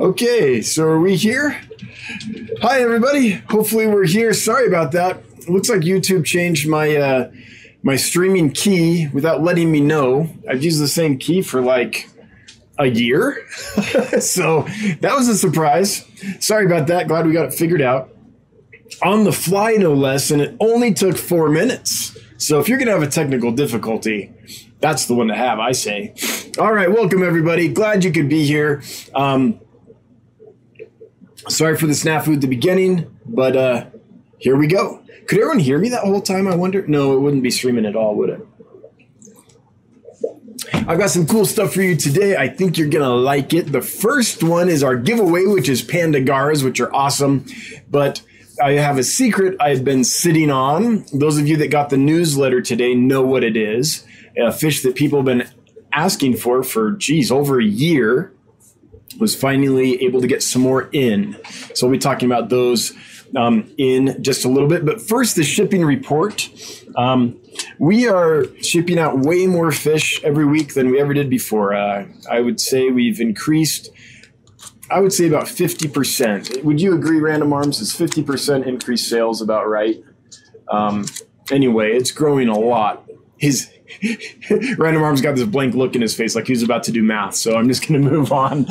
okay, so are we here? Hi, everybody. Hopefully, we're here. Sorry about that. It looks like YouTube changed my uh, my streaming key without letting me know. I've used the same key for like a year, so that was a surprise. Sorry about that. Glad we got it figured out on the fly, no less, and it only took four minutes. So if you're gonna have a technical difficulty, that's the one to have, I say. All right, welcome everybody. Glad you could be here. Um, sorry for the snafu at the beginning, but uh, here we go. Could everyone hear me that whole time? I wonder. No, it wouldn't be streaming at all, would it? I've got some cool stuff for you today. I think you're gonna like it. The first one is our giveaway, which is Panda Garras, which are awesome. But I have a secret I've been sitting on. Those of you that got the newsletter today know what it is a fish that people have been asking for for geez over a year was finally able to get some more in. So we'll be talking about those um, in just a little bit. But first the shipping report. Um, we are shipping out way more fish every week than we ever did before. Uh, i would say we've increased i would say about 50% would you agree random arms? Is 50% increased sales about right? Um, anyway it's growing a lot. His Random Arms got this blank look in his face like he was about to do math, so I'm just going to move on.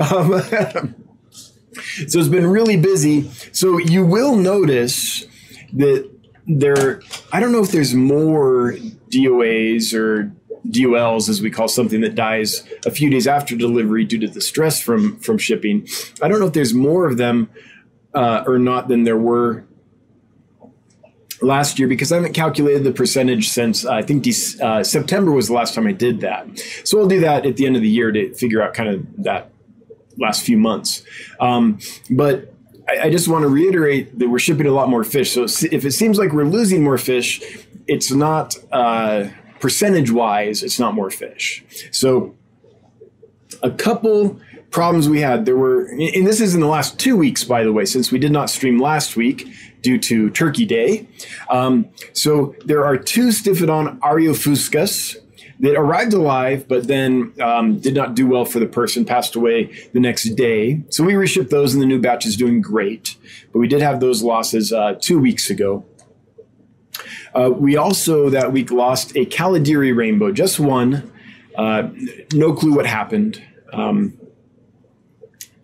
um, so it's been really busy. So you will notice that there, I don't know if there's more DOAs or DOLs, as we call something that dies a few days after delivery due to the stress from from shipping. I don't know if there's more of them uh, or not than there were last year because I haven't calculated the percentage since uh, I think uh, September was the last time I did that. So I'll do that at the end of the year to figure out kind of that last few months. Um, but I, I, just want to reiterate that we're shipping a lot more fish. So if it seems like we're losing more fish, it's not uh, percentage wise, it's not more fish. So a couple problems we had there were and this is in the last two weeks by the way since we did not stream last week due to Turkey Day. Um, so there are two Stiphodon aureofuscus that arrived alive, but then um, did not do well for the person, passed away the next day. So we reshipped those, and the new batch is doing great. But we did have those losses uh, two weeks ago. Uh, we also that week lost a Calidiri rainbow, just one. Uh, no clue what happened. Um,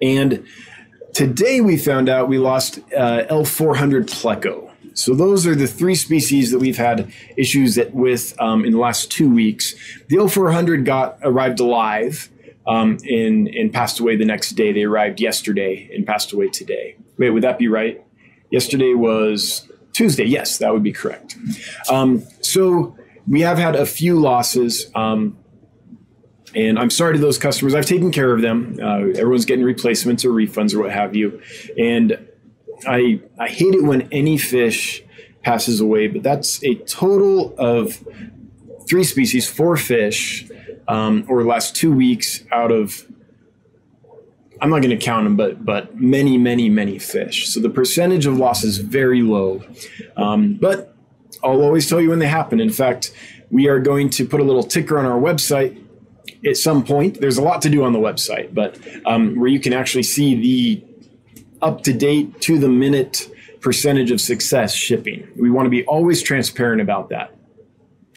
and Today we found out we lost uh, L400 pleco. So those are the three species that we've had issues with um, in the last two weeks. The L400 got arrived alive um, and, and passed away the next day. They arrived yesterday and passed away today. Wait, would that be right? Yesterday was Tuesday. Yes, that would be correct. Um, so we have had a few losses. Um, and I'm sorry to those customers. I've taken care of them. Uh, everyone's getting replacements or refunds or what have you. And I I hate it when any fish passes away, but that's a total of three species, four fish, um, over the last two weeks out of I'm not going to count them, but but many, many, many fish. So the percentage of loss is very low. Um, but I'll always tell you when they happen. In fact, we are going to put a little ticker on our website at some point. There's a lot to do on the website, but um, where you can actually see the up to date, to the minute percentage of success shipping. We want to be always transparent about that.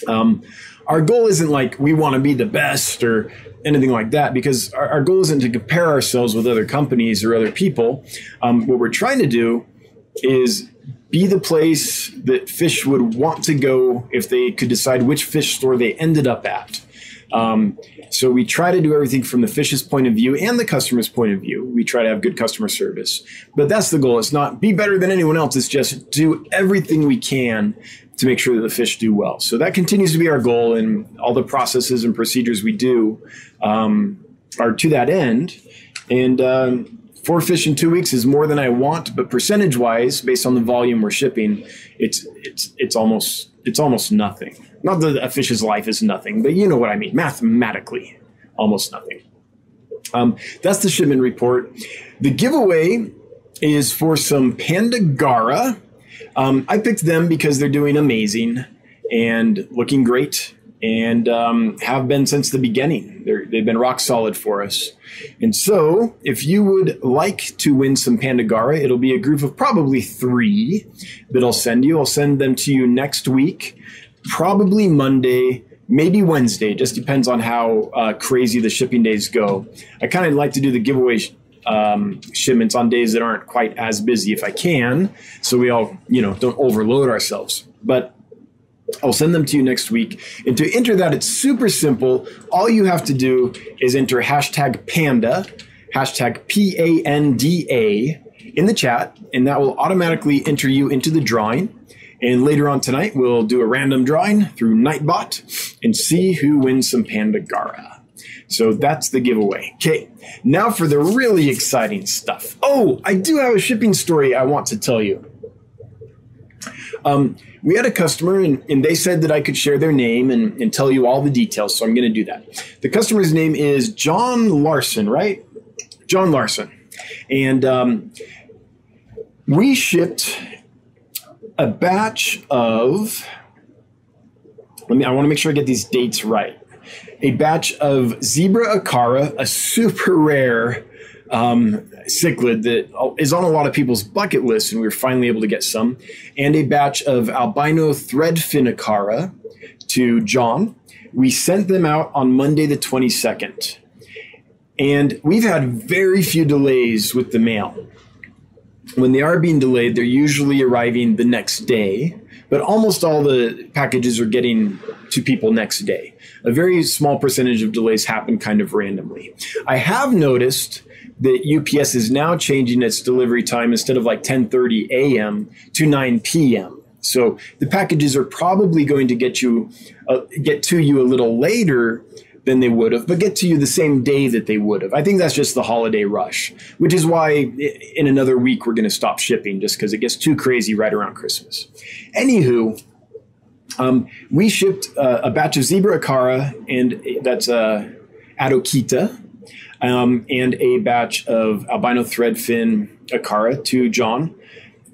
Um, our goal isn't like we want to be the best or anything like that because our, our, goal isn't to compare ourselves with other companies or other people. Um, what we're trying to do is be the place that fish would want to go if they could decide which fish store they ended up at. Um, so we try to do everything from the fish's point of view and the customer's point of view. We try to have good customer service. But that's the goal. It's not be better than anyone else. It's just do everything we can to make sure that the fish do well. So that continues to be our goal, and all the processes and procedures we do um, are to that end. And um, four fish in two weeks is more than I want, but percentage wise, based on the volume we're shipping, it's it's it's almost it's almost nothing. Not that a fish's life is nothing, but you know what I mean. Mathematically, almost nothing. Um, that's the shipment report. The giveaway is for some Panda Garra. Um, I picked them because they're doing amazing and looking great. And um, have been since the beginning. They're, they've been rock solid for us. And so, if you would like to win some Panda Garra, it'll be a group of probably three that I'll send you. I'll send them to you next week, probably Monday, maybe Wednesday. Just depends on how uh, crazy the shipping days go. I kind of like to do the giveaway. Um, shipments on days that aren't quite as busy if I can, so we all you know don't overload ourselves. But I'll send them to you next week. And to enter that, it's super simple. All you have to do is enter hashtag panda, hashtag P A N D A in the chat, and that will automatically enter you into the drawing. And later on tonight, we'll do a random drawing through Nightbot and see who wins some Panda Garra. So that's the giveaway. Okay, now for the really exciting stuff. Oh, I do have a shipping story I want to tell you. Um, we had a customer and, and, they said that I could share their name and, and tell you all the details. So I'm going to do that. The customer's name is John Larson, right? John Larson. And um, we shipped a batch of, let me, I want to make sure I get these dates right. A batch of Zebra Acara, a super rare um, cichlid that oh, is on a lot of people's bucket list, and we were finally able to get some, and a batch of albino threadfin acara to John. We sent them out on Monday, the 22nd. And we've had very few delays with the mail. When they are being delayed, they're usually arriving the next day, but almost all the packages are getting to people next day. A very small percentage of delays happen kind of randomly. I have noticed that UPS is now changing its delivery time instead of like 10:30 a.m. to 9 p.m. So the packages are probably going to get you uh, get to you a little later than they would have, but get to you the same day that they would have. I think that's just the holiday rush, which is why in another week we're going to stop shipping just because it gets too crazy right around Christmas. Anywho, um, we shipped uh, a batch of zebra acara, and that's uh, Adoketa, um, and a batch of albino threadfin Acara to John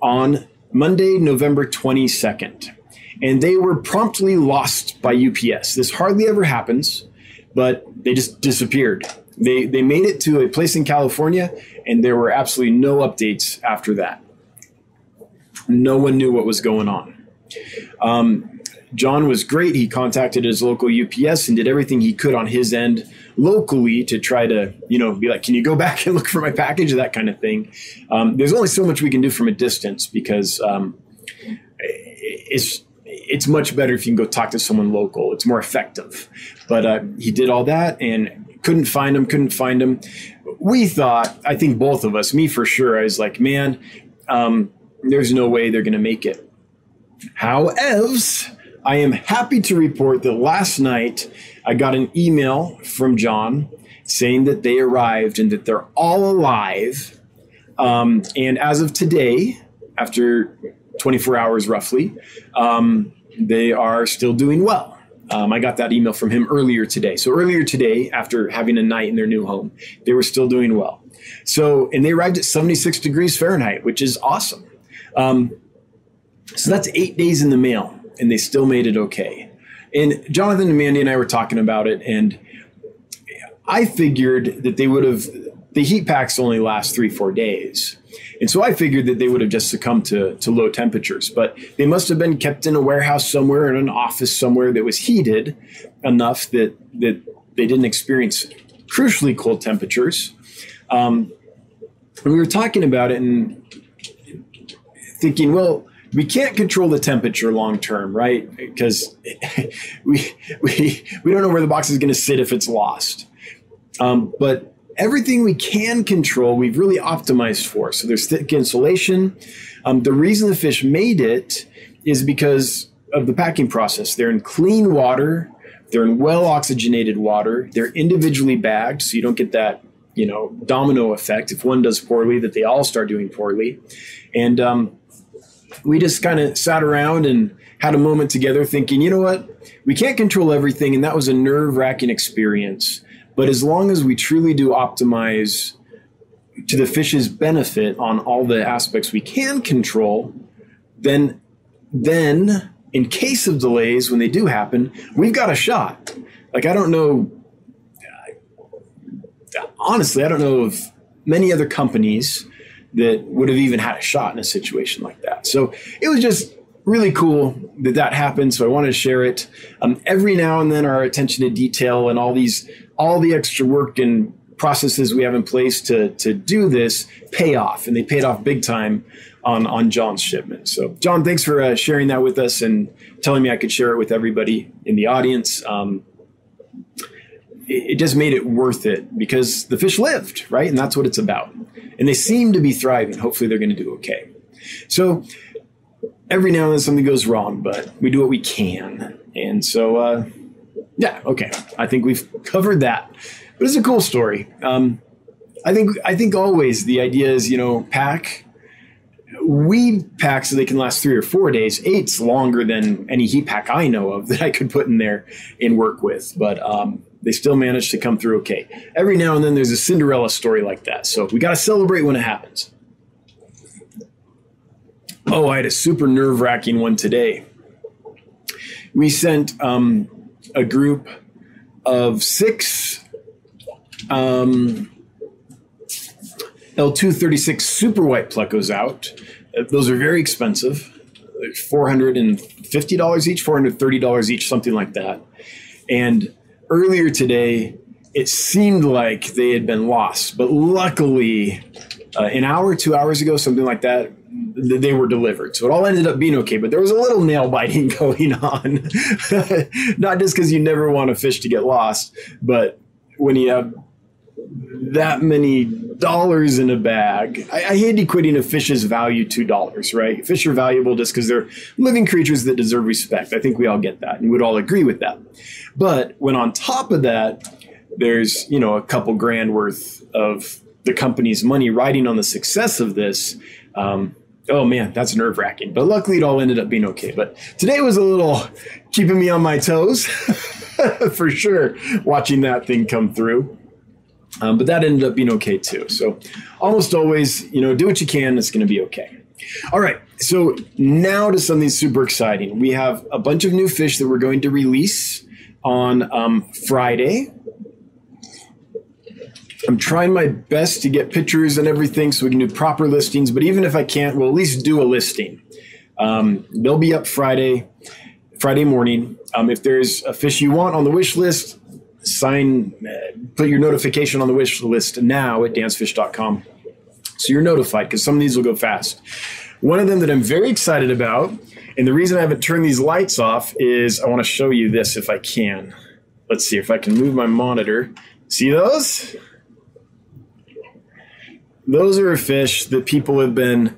on Monday, November 22nd. And they were promptly lost by UPS. This hardly ever happens, but they just disappeared. They, they made it to a place in California, and there were absolutely no updates after that. No one knew what was going on. Um, John was great. He contacted his local UPS and did everything he could on his end locally to try to, you know, be like, can you go back and look for my package, that kind of thing. Um, there's only so much we can do from a distance because um, it's it's much better if you can go talk to someone local. It's more effective. But uh, he did all that and couldn't find him. Couldn't find him. We thought, I think both of us, me for sure. I was like, man, um, there's no way they're going to make it. However, I am happy to report that last night I got an email from John saying that they arrived and that they're all alive. Um, and as of today, after 24 hours roughly, um, they are still doing well. Um, I got that email from him earlier today. So earlier today, after having a night in their new home, they were still doing well. So, and they arrived at 76 degrees Fahrenheit, which is awesome. Um, so that's eight days in the mail, and they still made it okay. And Jonathan and Mandy and I were talking about it, and I figured that they would have, the heat packs only last three, four days. And so I figured that they would have just succumbed to, to low temperatures, but they must have been kept in a warehouse somewhere in an office somewhere that was heated enough that, that they didn't experience crucially cold temperatures. Um, and we were talking about it and thinking, well, we can't control the temperature long term, right? Because we we we don't know where the box is going to sit if it's lost. Um, but everything we can control, we've really optimized for. So there's thick insulation. Um, the reason the fish made it is because of the packing process. They're in clean water. They're in well oxygenated water. They're individually bagged, so you don't get that you know domino effect. If one does poorly, that they all start doing poorly. And um, we just kind of sat around and had a moment together thinking, you know what? We can't control everything. And that was a nerve wracking experience. But as long as we truly do optimize to the fish's benefit on all the aspects we can control, then, then in case of delays, when they do happen, we've got a shot. Like, I don't know, honestly, I don't know of many other companies that would have even had a shot in a situation like that. So it was just really cool that that happened. So I wanted to share it. Um, every now and then, our attention to detail and all these, all the extra work and processes we have in place to to do this pay off, and they paid off big time on on John's shipment. So, John, thanks for uh, sharing that with us and telling me I could share it with everybody in the audience. Um, it, just made it worth it because the fish lived, right? And that's what it's about. And they seem to be thriving. Hopefully, they're going to do okay. So, every now and then something goes wrong, but we do what we can. And so, uh, yeah, okay. I think we've covered that. But it's a cool story. Um, I think I think always the idea is you know pack we pack so they can last three or four days. Eight's longer than any heat pack I know of that I could put in there and work with, but um, they still manage to come through okay. Every now and then there's a Cinderella story like that, so we got to celebrate when it happens. Oh, I had a super nerve wracking one today. We sent um, a group of six um, L236 super white plecos out. Uh, those are very expensive. $450 each, $430 each, something like that. And earlier today, it seemed like they had been lost, but luckily, uh, an hour, two hours ago, something like that, they were delivered. So it all ended up being okay, but there was a little nail biting going on. Not just because you never want a fish to get lost, but when you have that many dollars in a bag. I, I hate equating a fish's value to dollars, right? Fish are valuable just because they're living creatures that deserve respect. I think we all get that and would all agree with that. But when on top of that, there's, you know, a couple grand worth of the company's money riding on the success of this, um, oh man, that's nerve wracking. But luckily, it all ended up being okay. But today was a little keeping me on my toes for sure, watching that thing come through. Um, but that ended up being okay too. So almost always, you know, do what you can. It's going to be okay. All right. So now to something super exciting. We have a bunch of new fish that we're going to release on um, Friday. I'm trying my best to get pictures and everything so we can do proper listings. But even if I can't, we'll at least do a listing. Um, they'll be up Friday, Friday morning. Um, if there's a fish you want on the wish list, sign, uh, put your notification on the wish list now at dansfish.com. So you're notified because some of these will go fast. One of them that I'm very excited about, and the reason I haven't turned these lights off is I want to show you this if I can. Let's see if I can move my monitor. See those? Those are fish that people have been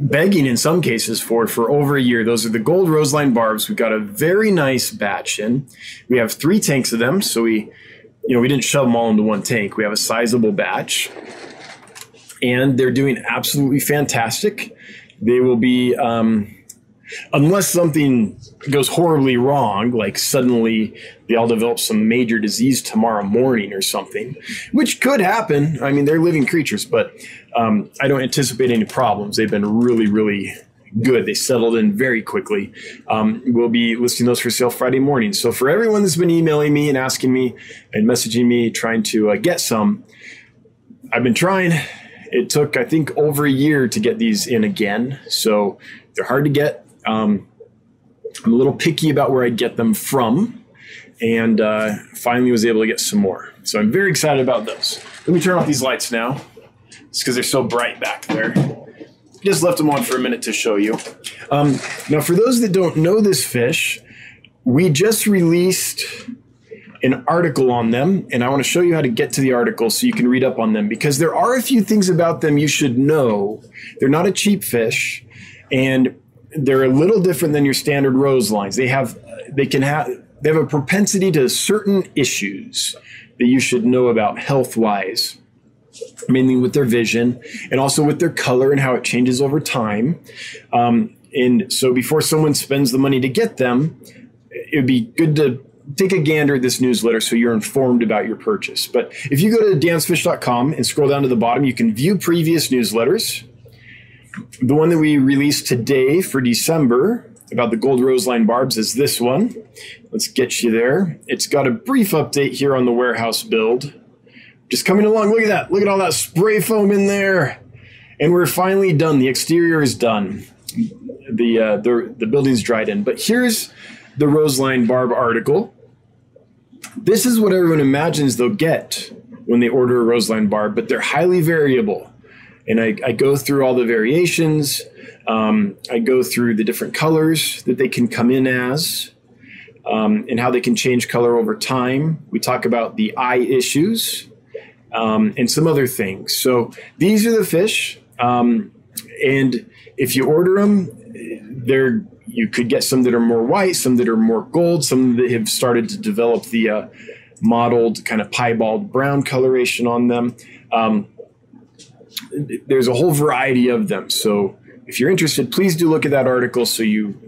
begging in some cases for for over a year. Those are the gold roseline barbs. We've got a very nice batch in. We have three tanks of them, so we, you know, we didn't shove them all into one tank. We have a sizable batch, and they're doing absolutely fantastic. They will be. Um, unless something goes horribly wrong, like suddenly they all develop some major disease tomorrow morning or something, which could happen. I mean, they're living creatures, but um, I don't anticipate any problems. They've been really, really good. They settled in very quickly. Um, we'll be listing those for sale Friday morning. So for everyone that's been emailing me and asking me and messaging me, trying to uh, get some, I've been trying. It took, I think, over a year to get these in again. So they're hard to get. Um, I'm a little picky about where I get them from, and uh, finally was able to get some more. So I'm very excited about those. Let me turn off these lights now. It's because they're so bright back there. Just left them on for a minute to show you. Um, now, for those that don't know this fish, we just released an article on them, and I want to show you how to get to the article so you can read up on them because there are a few things about them you should know. They're not a cheap fish, and they're a little different than your standard rose lines. They have they can have they have a propensity to certain issues that you should know about health wise, mainly with their vision and also with their color and how it changes over time. Um, and so before someone spends the money to get them, it would be good to take a gander at this newsletter so you're informed about your purchase. But if you go to dansfish.com and scroll down to the bottom, you can view previous newsletters the one that we released today for December about the gold rose line barbs is this one. Let's get you there. It's got a brief update here on the warehouse build. Just coming along. Look at that. Look at all that spray foam in there. And we're finally done. The exterior is done. The uh, the the building's dried in. But here's the roseline barb article. This is what everyone imagines they'll get when they order a roseline barb, but they're highly variable. And I, I go through all the variations. Um, I go through the different colors that they can come in as um, and how they can change color over time. We talk about the eye issues um, and some other things. So these are the fish. Um, and if you order them, they're you could get some that are more white, some that are more gold, some that have started to develop the uh, mottled kind of piebald brown coloration on them. Um, there's a whole variety of them. So if you're interested, please do look at that article so you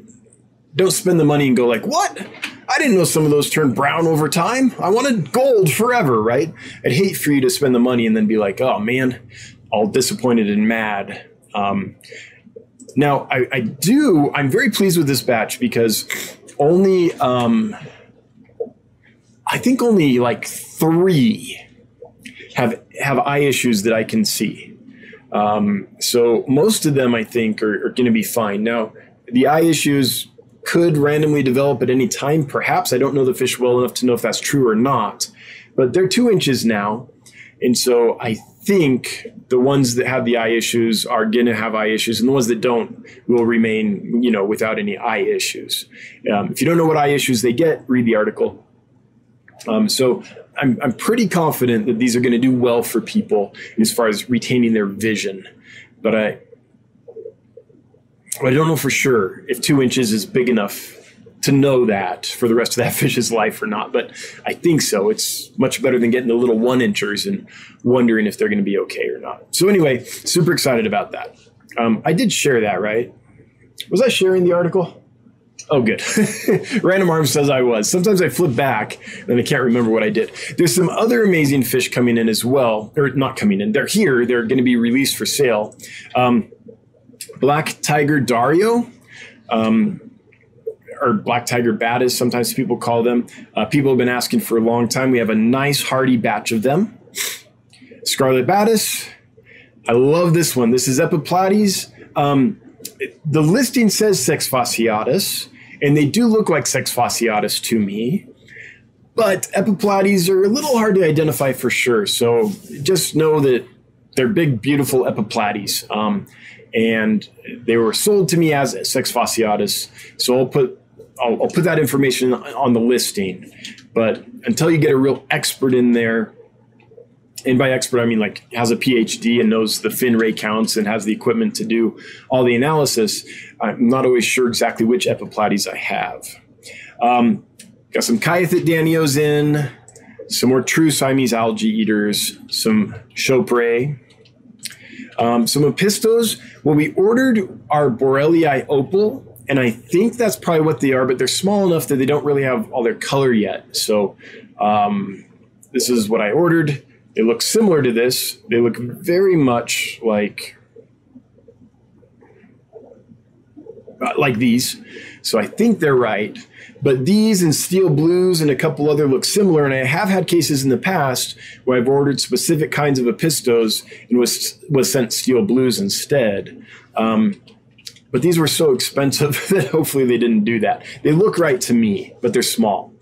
don't spend the money and go like, what? I didn't know some of those turn brown over time. I wanted gold forever, right? I'd hate for you to spend the money and then be like, oh man, all disappointed and mad. Um, now, I, I, do, I'm very pleased with this batch because only, um, I think only like three have have eye issues that I can see. Um, so most of them, I think, are, are going to be fine. Now, the eye issues could randomly develop at any time. Perhaps I don't know the fish well enough to know if that's true or not. But they're two inches now, and so I think the ones that have the eye issues are going to have eye issues, and the ones that don't will remain, you know, without any eye issues. Um, if you don't know what eye issues they get, read the article. Um, so I'm, I'm pretty confident that these are going to do well for people as far as retaining their vision. But I, I don't know for sure if two inches is big enough to know that for the rest of that fish's life or not. But I think so. It's much better than getting the little one inchers and wondering if they're going to be okay or not. So anyway, super excited about that. Um, I did share that, right? Was I sharing the article? Oh, good. Random Arms says I was. Sometimes I flip back and I can't remember what I did. There's some other amazing fish coming in as well, or not coming in. They're here. They're going to be released for sale. Um, Black Tiger Dario, um, or Black Tiger Bat, sometimes people call them. Uh, people have been asking for a long time. We have a nice hardy batch of them. Scarlet Badis. I love this one. This is Epiplates. Um, the listing says sexfasciatus and they do look like sexfasciatus to me. But epiplates are a little hard to identify for sure. So just know that they're big, beautiful epiplates. Um, and they were sold to me as sexfasciatus. So I'll put I'll, I'll put that information on the listing. But until you get a real expert in there, and by expert I mean like has a PhD and knows the fin ray counts and has the equipment to do all the analysis. I'm not always sure exactly which epiplates I have. Um, got some Kyathit danios in, some more true Siamese algae eaters, some Chaupré, um, some Apistos. Well, we ordered our Borellii opal, and I think that's probably what they are, but they're small enough that they don't really have all their color yet. So um, this is what I ordered. They look similar to this. They look very much like uh, like these. So I think they're right. But these and steel blues and a couple other look similar. And I have had cases in the past where I've ordered specific kinds of apistos and was was sent steel blues instead. Um, but these were so expensive that hopefully they didn't do that. They look right to me, but they're small.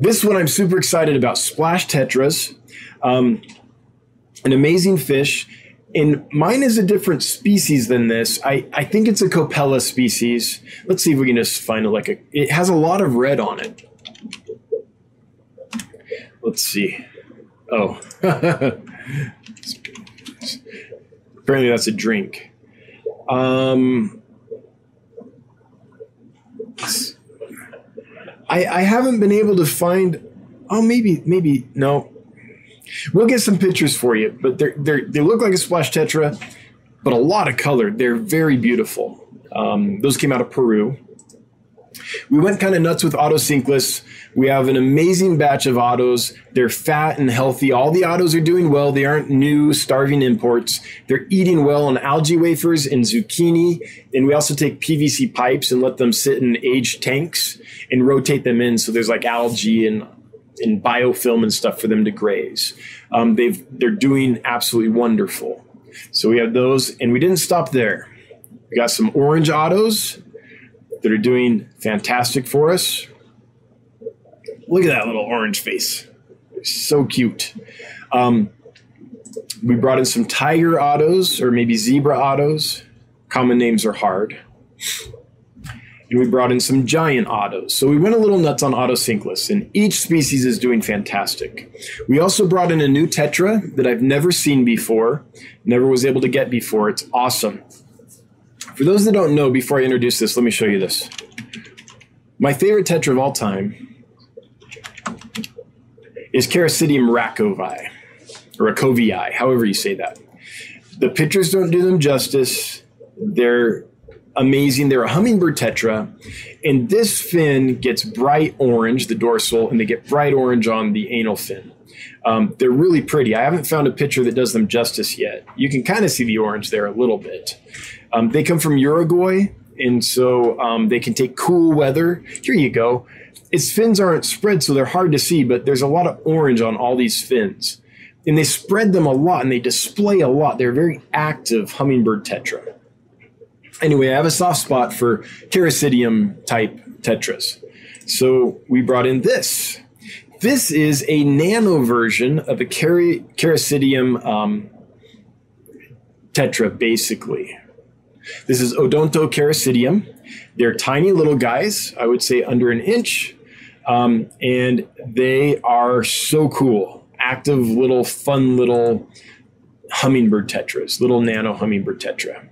This one I'm super excited about. Splash tetras. Um, an amazing fish. And mine is a different species than this. I, I think it's a Copella species. Let's see if we can just find it like a. It has a lot of red on it. Let's see. Oh. Apparently that's a drink. Um, I, I haven't been able to find. Oh, maybe, maybe, no. We'll get some pictures for you, but they're, they look like a splash tetra, but a lot of color. They're very beautiful. Um, those came out of Peru. We went kind of nuts with Otocinclus. We have an amazing batch of autos. They're fat and healthy. All the autos are doing well. They aren't new, starving imports. They're eating well on algae wafers and zucchini. And we also take PVC pipes and let them sit in aged tanks and rotate them in. So there's like algae and, and biofilm and stuff for them to graze. Um, they've, they're doing absolutely wonderful. So we have those. And we didn't stop there. We got some orange autos that are doing fantastic for us. Look at that little orange face. So cute. Um, we brought in some tiger autos or maybe zebra autos. Common names are hard. And we brought in some giant autos. So we went a little nuts on otocinclus, and each species is doing fantastic. We also brought in a new tetra that I've never seen before, never was able to get before. It's awesome. For those that don't know, before I introduce this, let me show you this. My favorite tetra of all time is Characidium rachovii, or rachovii, however you say that. The pictures don't do them justice. They're amazing. They're a hummingbird tetra, and this fin gets bright orange, the dorsal, and they get bright orange on the anal fin. Um, they're really pretty. I haven't found a picture that does them justice yet. You can kind of see the orange there a little bit. Um, they come from Uruguay, and so um, they can take cool weather. Here you go. Its fins aren't spread, so they're hard to see, but there's a lot of orange on all these fins. And they spread them a lot and they display a lot. They're very active hummingbird tetra. Anyway, I have a soft spot for Characidium type tetras. So we brought in this. This is a nano version of a Characidium um, tetra, basically. This is Odontocharacidium. They're tiny little guys, I would say under an inch, um, and they are so cool. Active little, fun little hummingbird tetras, little nano hummingbird tetra.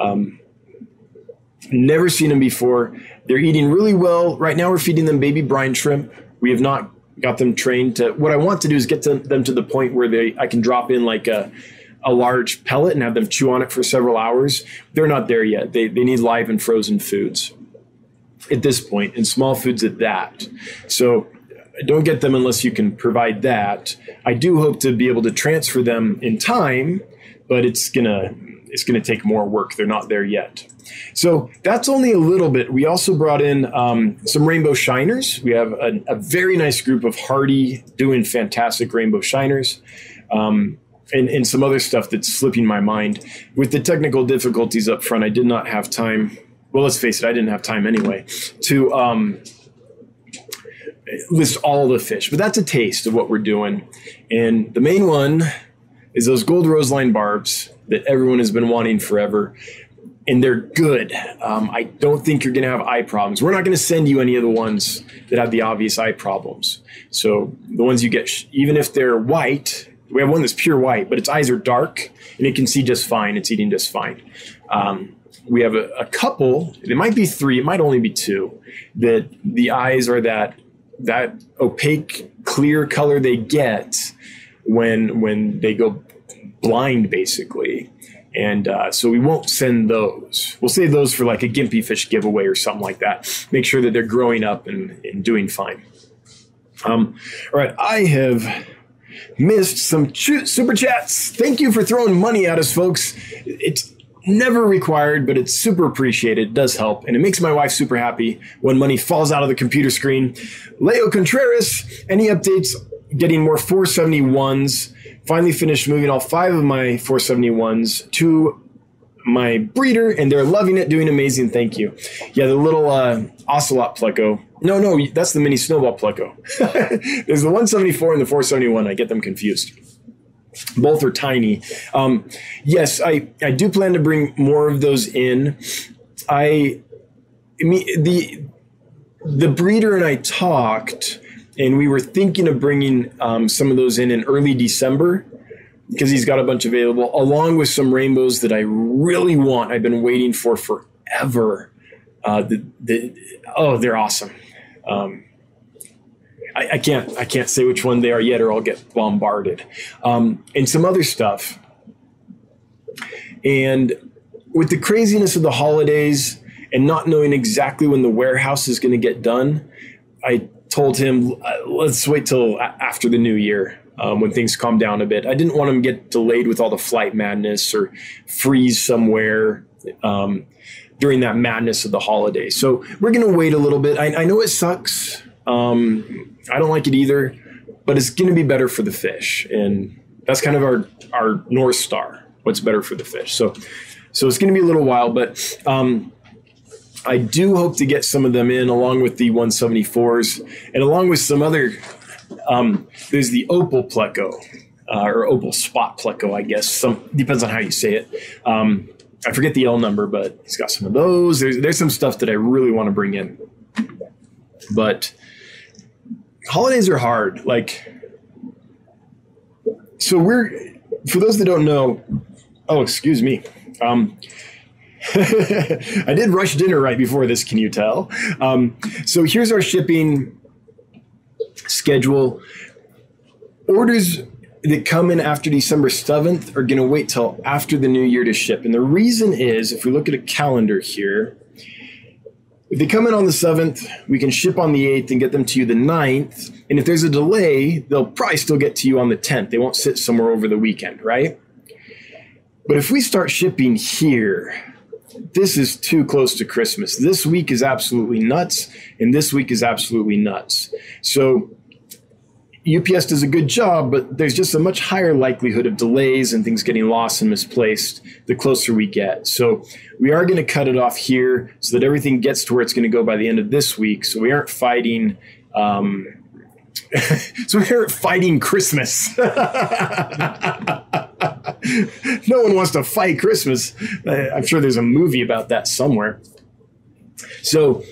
Um, never seen them before. They're eating really well. Right now, we're feeding them baby brine shrimp. We have not got them trained to. What I want to do is get to them to the point where they I can drop in like a a large pellet and have them chew on it for several hours. They're not there yet. They, they need live and frozen foods at this point, and small foods at that. So don't get them unless you can provide that. I do hope to be able to transfer them in time, but it's gonna it's gonna take more work. They're not there yet. So that's only a little bit. We also brought in um, some rainbow shiners. We have a, a, very nice group of hardy, doing fantastic rainbow shiners. Um, and, and some other stuff that's slipping my mind. With the technical difficulties up front, I did not have time. Well, let's face it, I didn't have time anyway to um, list all the fish. But that's a taste of what we're doing. And the main one is those gold rose line barbs that everyone has been wanting forever. And they're good. Um, I don't think you're going to have eye problems. We're not going to send you any of the ones that have the obvious eye problems. So the ones you get, even if they're white, we have one that's pure white, but its eyes are dark and it can see just fine. It's eating just fine. Um, we have a, a, couple. It might be three. It might only be two. That the eyes are that that opaque, clear color they get when when they go blind, basically. And uh, so we won't send those. We'll save those for like a gimpy fish giveaway or something like that. Make sure that they're growing up and, and doing fine. Um, all right, I have missed some ch- super chats. Thank you for throwing money at us, folks. It's never required, but it's super appreciated. It does help, and it makes my wife super happy when money falls out of the computer screen. Leo Contreras, any updates? Getting more 471s. Finally finished moving all five of my 471s to my breeder, and they're loving it, doing amazing. Thank you. Yeah, the little uh, ocelot pleco no, no, that's the mini snowball pleco. There's the 174 and the 471. I get them confused. Both are tiny. Um, yes, I, I do plan to bring more of those in. I, I mean, the the breeder and I talked, and we were thinking of bringing um, some of those in in early December because he's got a bunch available, along with some rainbows that I really want. I've been waiting for forever. Uh, the, the, oh, they're awesome. Um, I, I, can't I can't say which one they are yet, or I'll get bombarded. Um, and some other stuff. And with the craziness of the holidays and not knowing exactly when the warehouse is going to get done, I told him, uh, let's wait till after the new year. Um, when things calm down a bit, I didn't want him to get delayed with all the flight madness or freeze somewhere um, during that madness of the holiday. So we're going to wait a little bit. I, I know it sucks. Um, I don't like it either, but it's going to be better for the fish, and that's kind of our our north star. What's better for the fish? So, so it's going to be a little while, but um, I do hope to get some of them in along with the 174s and along with some other. Um, there's the opal pleco uh, or opal spot pleco, I guess. Some depends on how you say it. Um, I forget the L number, but he's got some of those. There's there's some stuff that I really want to bring in, but holidays are hard. Like, so we're for those that don't know. Oh, excuse me. Um, I did rush dinner right before this. Can you tell? Um, so here's our shipping schedule. Orders that come in after December 7th are going to wait till after the new year to ship. And the reason is if we look at a calendar here, if they come in on the 7th, we can ship on the 8th and get them to you the 9th. And if there's a delay, they'll probably still get to you on the 10th. They won't sit somewhere over the weekend, right? But if we start shipping here, this is too close to Christmas. This week is absolutely nuts, and this week is absolutely nuts. So UPS does a good job, but there's just a much higher likelihood of delays and things getting lost and misplaced the closer we get. So we are going to cut it off here so that everything gets to where it's going to go by the end of this week. So we aren't fighting. Um, so we aren't fighting Christmas. no one wants to fight Christmas. I'm sure there's a movie about that somewhere. So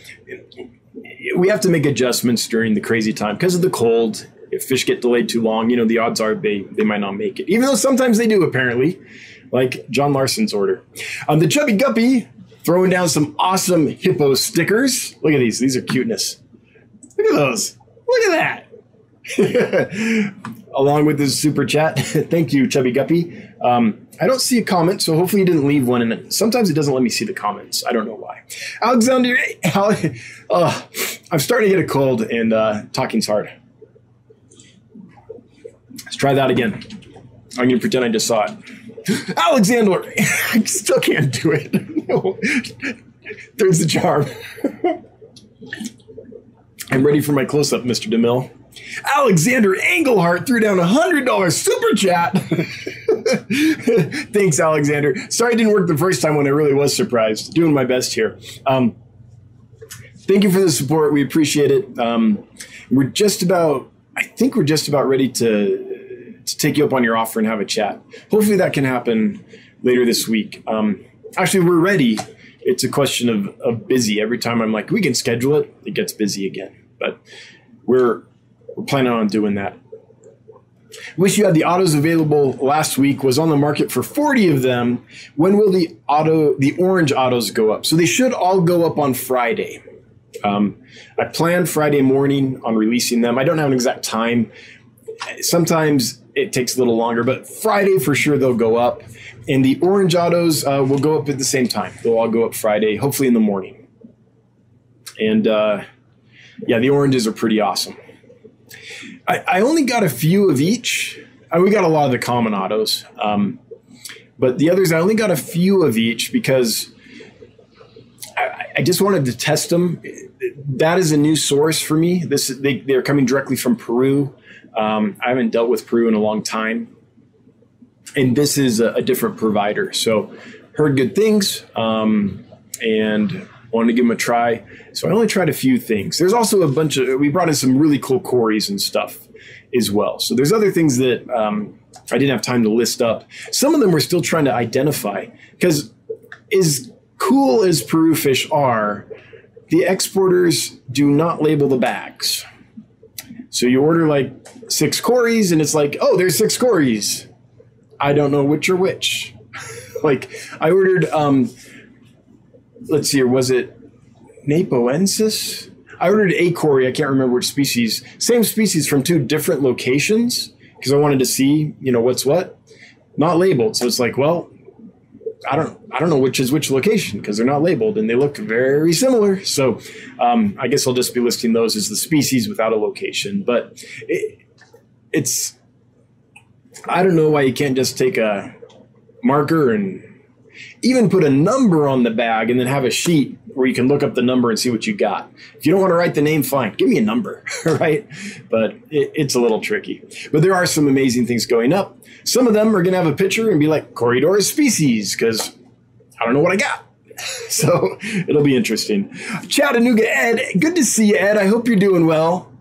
we have to make adjustments during the crazy time because of the cold if fish get delayed too long, you know, the odds are they, they might not make it, even though sometimes they do, apparently, like John Larson's order. Um, the Chubby Guppy throwing down some awesome hippo stickers. Look at these. These are cuteness. Look at those. Look at that. Along with his super chat. Thank you, Chubby Guppy. Um, I don't see a comment, so hopefully you didn't leave one. And sometimes it doesn't let me see the comments. I don't know why. Alexander, uh, I'm starting to get a cold, and uh, talking's hard. Let's try that again. I'm going to pretend I just saw it. Alexander! I still can't do it. There's the charm. I'm ready for my close up, Mr. DeMille. Alexander Engelhart threw down a $100 super chat. Thanks, Alexander. Sorry it didn't work the first time when I really was surprised. Doing my best here. Um, thank you for the support. We appreciate it. Um, we're just about, I think we're just about ready to to take you up on your offer and have a chat. Hopefully that can happen later this week. Um, actually, we're ready. It's a question of, of busy. Every time I'm like, we can schedule it, it gets busy again. But we're we're planning on doing that. Wish you had the autos available last week. Was on the market for 40 of them. When will the auto the orange autos go up? So they should all go up on Friday. Um, I plan Friday morning on releasing them. I don't have an exact time. Sometimes it takes a little longer, but Friday for sure they'll go up. And the orange autos uh, will go up at the same time. They'll all go up Friday, hopefully in the morning. And uh, yeah, the oranges are pretty awesome. I, I, only got a few of each. I, uh, we got a lot of the common autos, um, but the others I only got a few of each because I, I, just wanted to test them. That is a new source for me. This they, they're coming directly from Peru. Um, I haven't dealt with Peru in a long time, and this is a, a different provider. So heard good things um, and wanted to give them a try. So I only tried a few things. There's also a bunch of we brought in some really cool cories and stuff as well. So there's other things that um, I didn't have time to list up. Some of them we're still trying to identify because as cool as Peru fish are, the exporters do not label the bags. So you order like six cories, and it's like, oh, there's six cories. I don't know which are which. like I ordered, um, let's see here, was it Napoensis? I ordered a cory. I can't remember which species. Same species from two different locations because I wanted to see, you know, what's what. Not labeled. So it's like, well, I don't I don't know which is which location because they're not labeled and they look very similar. So um, I guess I'll just be listing those as the species without a location. But it, it's I don't know why you can't just take a marker and even put a number on the bag and then have a sheet where you can look up the number and see what you got. If you don't want to write the name, fine, give me a number, right? But it, it's a little tricky. But there are some amazing things going up. Some of them are going to have a picture and be like Corydoras species because I don't know what I got. So it'll be interesting. Chattanooga Ed, good to see you, Ed. I hope you're doing well.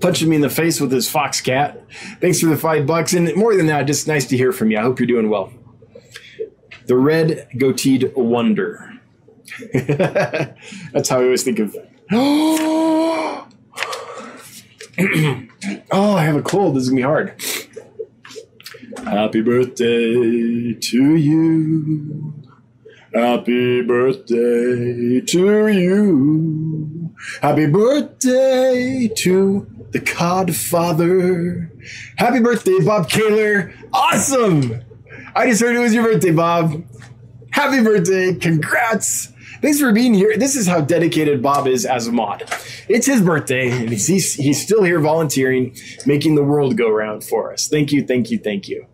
Punching me in the face with his fox cat. Thanks for the five bucks. And more than that, just nice to hear from you. I hope you're doing well. The red goateed wonder. That's how I always think of. oh, I have a cold. This is gonna be hard. Happy birthday to you. Happy birthday to you. Happy birthday to the Codfather. Happy birthday, Bob Kaler. Awesome. I just heard it was your birthday, Bob. Happy birthday. Congrats. Thanks for being here. This is how dedicated Bob is as a mod. It's his birthday, and he's, he's, he's still here volunteering, making the world go round for us. Thank you, thank you, thank you.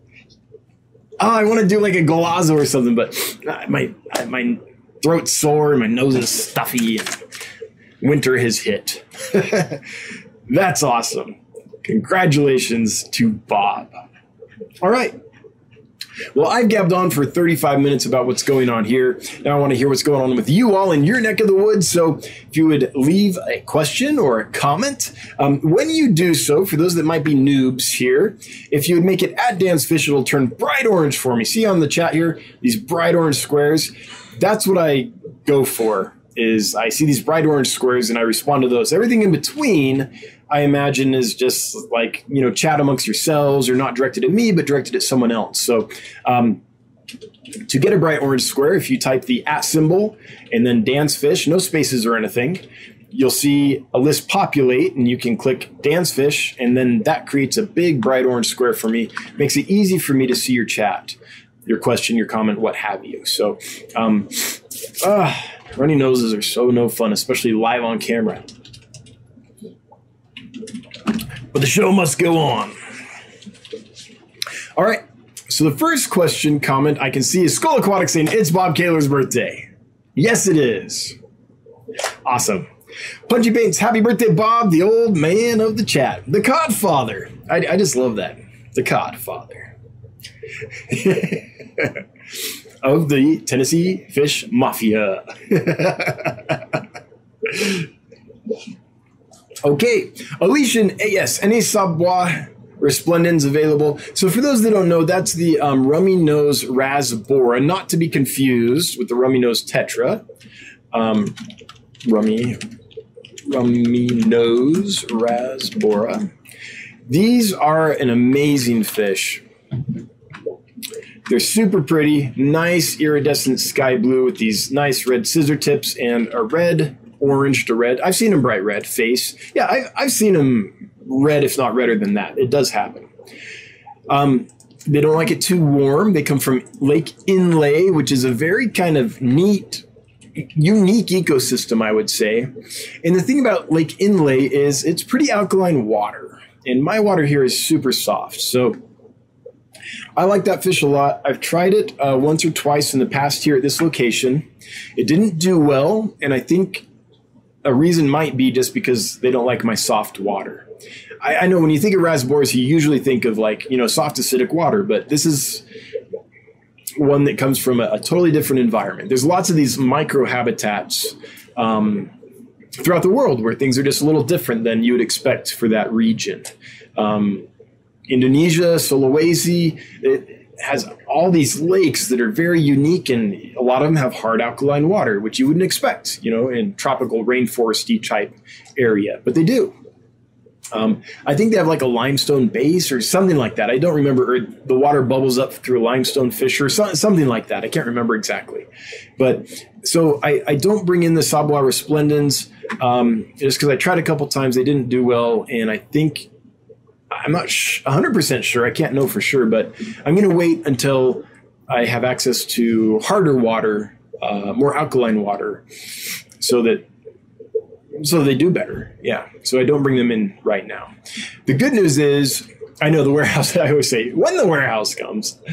Oh, I want to do like a golazo or something, but my my throat's sore and my nose is stuffy, winter has hit. That's awesome. Congratulations to Bob. All right. Well, I've gabbed on for 35 minutes about what's going on here. Now I want to hear what's going on with you all in your neck of the woods. So if you would leave a question or a comment, um, when you do so, for those that might be noobs here, if you would make it at Dan's Fish, it'll turn bright orange for me. See on the chat here, these bright orange squares. That's what I go for is I see these bright orange squares and I respond to those. Everything in between I imagine is just like, you know, chat amongst yourselves or not directed at me, but directed at someone else. So, um, to get a bright orange square, if you type the at symbol and then Dan's Fish, no spaces or anything, you'll see a list populate and you can click Dan's Fish and then that creates a big bright orange square for me. Makes it easy for me to see your chat, your question, your comment, what have you. So, um, uh, runny noses are so no fun, especially live on camera. But the show must go on. All right. So the first question comment I can see is Skull Aquatic saying it's Bob Kaler's birthday. Yes, it is. Awesome. Punchy Paints, happy birthday, Bob, the old man of the chat, the Codfather. I, I just love that. The Codfather. of the Tennessee Fish Mafia. Okay, Alician AS, any Sawbwa resplendens available. So for those that don't know, that's the um, rummy nose rasbora, not to be confused with the rummy nose tetra. Um, rummy, rummy nose rasbora. These are an amazing fish. They're super pretty, nice iridescent sky blue with these nice red scissor tips and a red orange to red. I've seen them bright red face. Yeah, I, I've seen them red, if not redder than that. It does happen. Um, they don't like it too warm. They come from Lake Inle, which is a very kind of neat, unique ecosystem, I would say. And the thing about Lake Inle is it's pretty alkaline water. And my water here is super soft. So I like that fish a lot. I've tried it uh, once or twice in the past here at this location. It didn't do well. And I think a reason might be just because they don't like my soft water. I, I know when you think of rasboras, you usually think of like, you know, soft acidic water, but this is one that comes from a, a totally different environment. There's lots of these micro habitats um, throughout the world where things are just a little different than you would expect for that region. Um, Indonesia, Sulawesi, it, has all these lakes that are very unique and a lot of them have hard alkaline water which you wouldn't expect you know in tropical rainforesty type area but they do. Um, i think they have like a limestone base or something like that. I don't remember the water bubbles up through a limestone fissure so, something like that. I can't remember exactly. But so i, I don't bring in the sawbwa resplendens um, just because i tried a couple times they didn't do well and i think I'm not sh- 100% sure. I can't know for sure, but I'm going to wait until I have access to harder water, uh, more alkaline water, so that so they do better. Yeah. So I don't bring them in right now. The good news is I know the warehouse. I always say when the warehouse comes.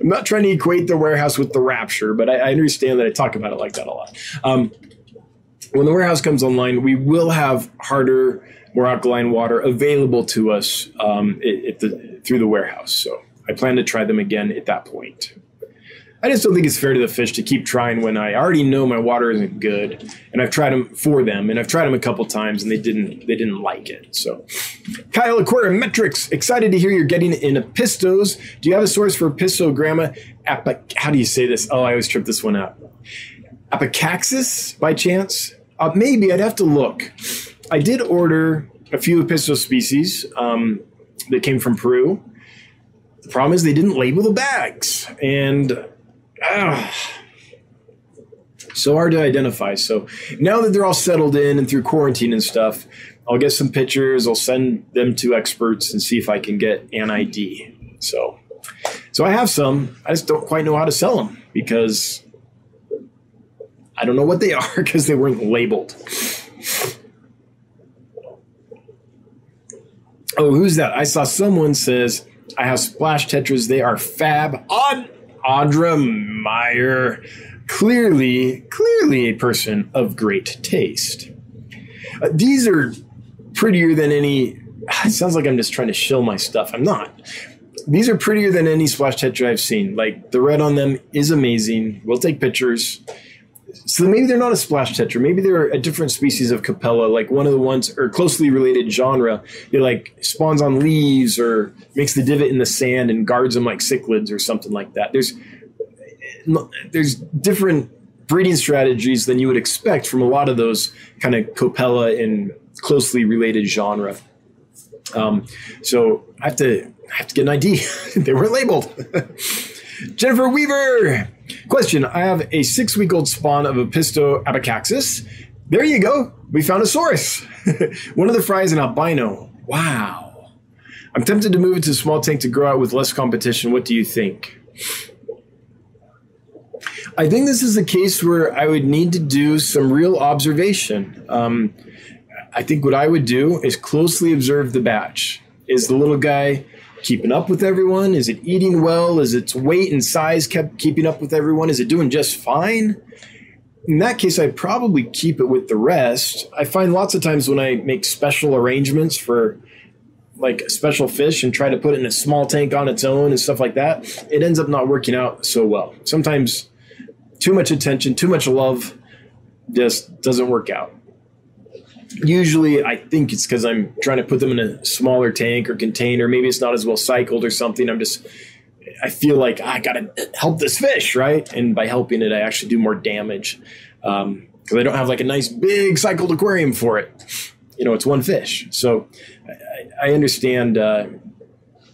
I'm not trying to equate the warehouse with the rapture, but I, I understand that I talk about it like that a lot. Um, when the warehouse comes online, we will have harder, more alkaline water available to us um, the, through the warehouse. So I plan to try them again at that point. I just don't think it's fair to the fish to keep trying when I already know my water isn't good, and I've tried them for them, and I've tried them a couple times, and they didn't they didn't like it. So, Kyle Aquarium Metrics, excited to hear you're getting in apistos. Do you have a source for Apistogramma? Apic- how do you say this? Oh, I always trip this one up. Apicaxis, by chance? Uh, maybe I'd have to look. I did order a few apisto species um, that came from Peru. The problem is they didn't label the bags, and ah, so hard to identify. So now that they're all settled in and through quarantine and stuff, I'll get some pictures. I'll send them to experts and see if I can get an ID. So, so I have some. I just don't quite know how to sell them because I don't know what they are because they weren't labeled. Oh, who's that? I saw someone says I have splash tetras. They are fab. On Audra Meyer, clearly, clearly a person of great taste. Uh, these are prettier than any. It sounds like I'm just trying to shill my stuff. I'm not. These are prettier than any splash tetra I've seen. Like the red on them is amazing. We'll take pictures. So maybe they're not a splash tetra. Maybe they're a different species of Copella, like one of the ones or closely related genre. It like spawns on leaves or makes the divot in the sand and guards them like cichlids or something like that. There's there's different breeding strategies than you would expect from a lot of those kind of Copella and closely related genre. Um, so I have to I have to get an ID. they weren't labeled. Jennifer Weaver. Question I have a six week old spawn of a Apisto abacaxis. There you go. We found a source. One of the fries an albino. Wow. I'm tempted to move it to a small tank to grow out with less competition. What do you think? I think this is a case where I would need to do some real observation. Um, I think what I would do is closely observe the batch. Is the little guy keeping up with everyone? Is it eating well? Is its weight and size kept keeping up with everyone? Is it doing just fine? In that case, I'd probably keep it with the rest. I find lots of times when I make special arrangements for like a special fish and try to put it in a small tank on its own and stuff like that, it ends up not working out so well. Sometimes too much attention, too much love just doesn't work out usually I think it's because I'm trying to put them in a smaller tank or container. Maybe it's not as well cycled or something. I'm just, I feel like I got to help this fish, right? And by helping it, I actually do more damage because um, I don't have like a nice big cycled aquarium for it. You know, it's one fish. So I, I understand uh,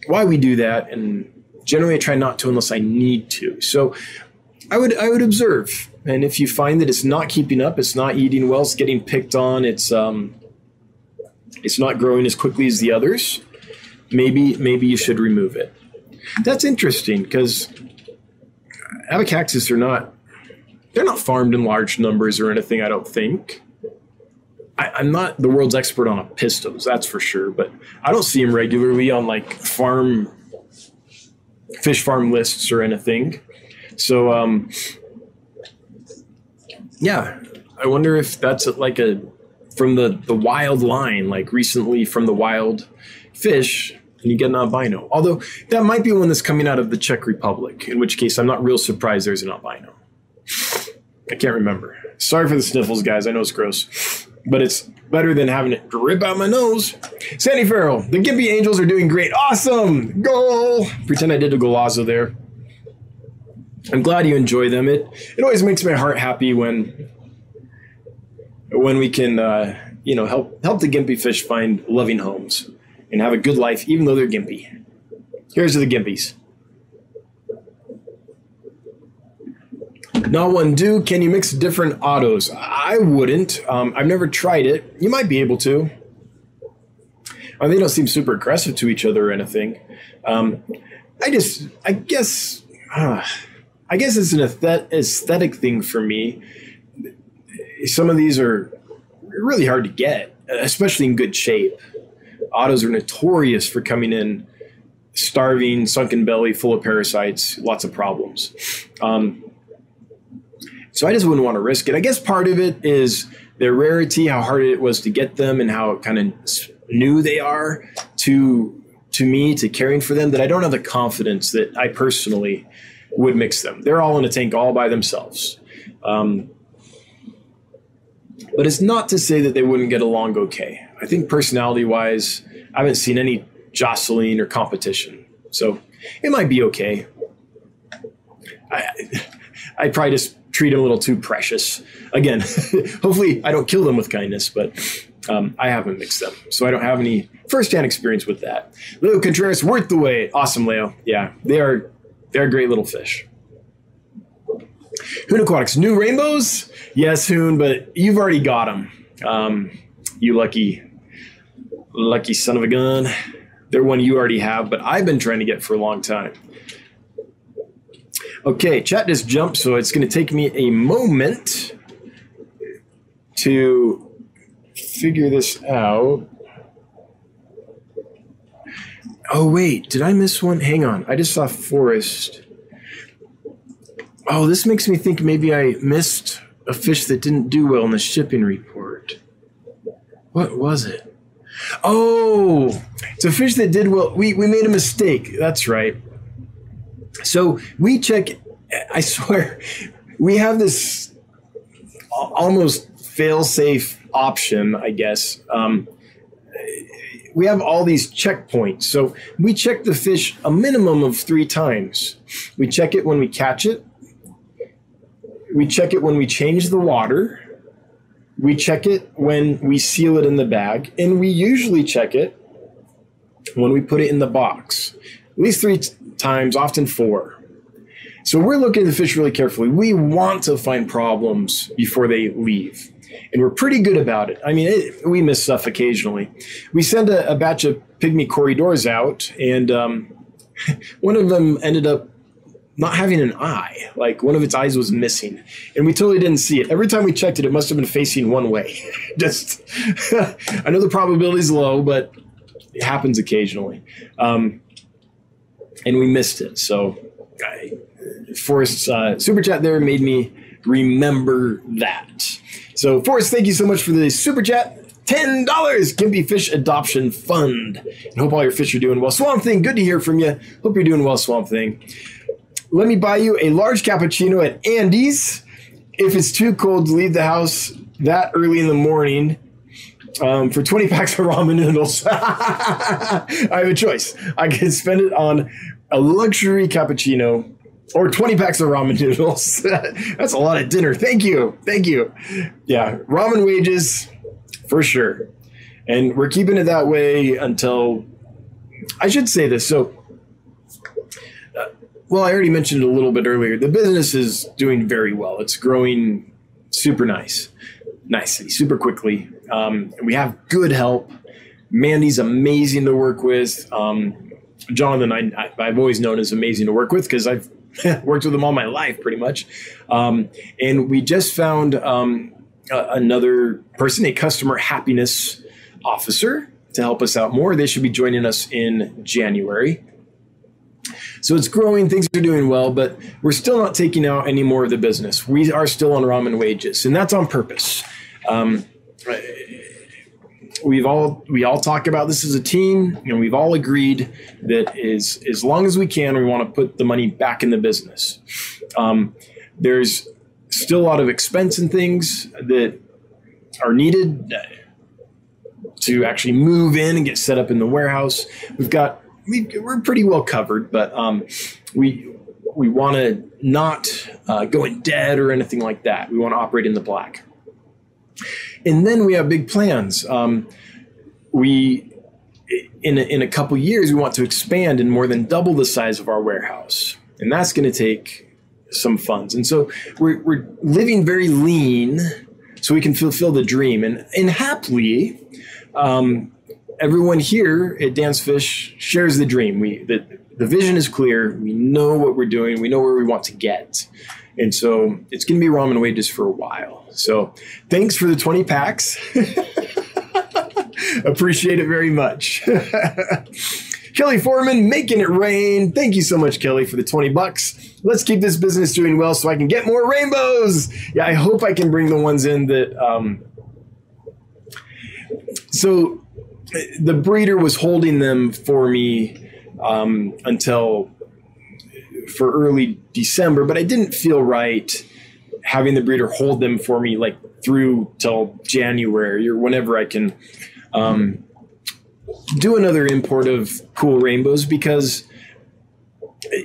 why we do that. And generally, I try not to unless I need to. So I would I would observe and if you find that it's not keeping up, it's not eating well, it's getting picked on, it's um, it's not growing as quickly as the others, maybe maybe you should remove it. That's interesting because abacaxis are not they're not farmed in large numbers or anything. I don't think. I, am not the world's expert on apistos, that's for sure, but I don't see them regularly on like farm fish farm lists or anything. So um, yeah, I wonder if that's like a from the the wild line, like recently from the wild fish, and you get an albino. Although that might be one that's coming out of the Czech Republic, in which case I'm not real surprised there's an albino. I can't remember. Sorry for the sniffles, guys. I know it's gross, but it's better than having it drip out my nose. Sandy Farrell, the Gimpy Angels are doing great. Awesome! Goal! Pretend I did a golazo there. I'm glad you enjoy them. It it always makes my heart happy when when we can uh, you know help help the gimpy fish find loving homes and have a good life, even though they're gimpy. Here's to the gimpies. Not one do. Can you mix different otos? I wouldn't. Um, I've never tried it. You might be able to. they don't seem super aggressive to each other or anything. Um, I just, I guess, uh, I guess it's an aesthetic thing for me. Some of these are really hard to get, especially in good shape. Otos are notorious for coming in starving, sunken belly, full of parasites, lots of problems. Um, so I just wouldn't want to risk it. I guess part of it is their rarity, how hard it was to get them, and how kind of new they are to to me to caring for them. That I don't have the confidence that I personally would mix them. They're all in a tank all by themselves. Um, but it's not to say that they wouldn't get along okay. I think personality wise, I haven't seen any jostling or competition. So it might be okay. I, I probably just treat them a little too precious. Again, hopefully I don't kill them with kindness, but um, I haven't mixed them. So I don't have any firsthand experience with that. Leo Contreras, worth the wait. Awesome, Leo. Yeah, they are, they're great little fish. Hoon Aquatics, new rainbows? Yes, Hoon, but you've already got them. Um, you lucky, lucky son of a gun. They're one you already have, but I've been trying to get for a long time. Okay, chat just jumped, so it's going to take me a moment to figure this out. Oh, wait, did I miss one? Hang on, I just saw forest. Oh, this makes me think maybe I missed a fish that didn't do well in the shipping report. What was it? Oh, it's a fish that did well. We, we made a mistake. That's right. So we check, I swear, we have this almost fail safe option, I guess. Um, we have all these checkpoints. So we check the fish a minimum of three times. We check it when we catch it, we check it when we change the water we check it when we seal it in the bag, and we usually check it when we put it in the box. At least three t- times, often four. So we're looking at the fish really carefully. We want to find problems before they leave. And we're pretty good about it. I mean, it, we miss stuff occasionally. We send a, a batch of pygmy corydoras out, and um, one of them ended up not having an eye. Like one of its eyes was missing, and we totally didn't see it. Every time we checked it, it must have been facing one way. Just, I know the probability is low, but it happens occasionally. Um, and we missed it. So, I, Forrest's uh, super chat there made me remember that. So, Forrest, thank you so much for the super chat. $10 Gimpy Fish Adoption Fund. And hope all your fish are doing well. Swamp Thing, good to hear from you. Hope you're doing well, Swamp Thing. Let me buy you a large cappuccino at Andy's. If it's too cold to leave the house that early in the morning, um, for 20 packs of ramen noodles, I have a choice. I can spend it on a luxury cappuccino or 20 packs of ramen noodles. That's a lot of dinner. Thank you. Thank you. Yeah, ramen wages for sure. And we're keeping it that way until I should say this. So well, I already mentioned a little bit earlier. The business is doing very well. It's growing super nice, nicely, super quickly. Um, we have good help. Mandy's amazing to work with. Um, Jonathan, I, have always known as amazing to work with because I've worked with them all my life, pretty much. Um, and we just found um, another person, a customer happiness officer, to help us out more. They should be joining us in January. So it's growing, things are doing well, but we're still not taking out any more of the business. We are still on ramen wages, and that's on purpose. Um, we've all we all talk about this as a team, and we've all agreed that is as long as we can, we want to put the money back in the business. Um, there's still a lot of expense and things that are needed to actually move in and get set up in the warehouse. We've got we, are pretty well covered, but um, we we want to not uh, go in debt or anything like that. We want to operate in the black. And then we have big plans. Um, we in a, in a couple years we want to expand and more than double the size of our warehouse, and that's going to take some funds. And so we're we're living very lean, so we can fulfill the dream. And and happily. Um, everyone here at Dan's Fish shares the dream. We the, the vision is clear. We know what we're doing. We know where we want to get. And so it's going to be ramen wages for a while. So thanks for the 20 packs. Appreciate it very much. Kelly Foreman making it rain. Thank you so much, Kelly, for the 20 bucks. Let's keep this business doing well so I can get more rainbows. Yeah, I hope I can bring the ones in that. Um, so the breeder was holding them for me um, until for early December, but I didn't feel right having the breeder hold them for me like through till January or whenever I can um, do another import of cool rainbows because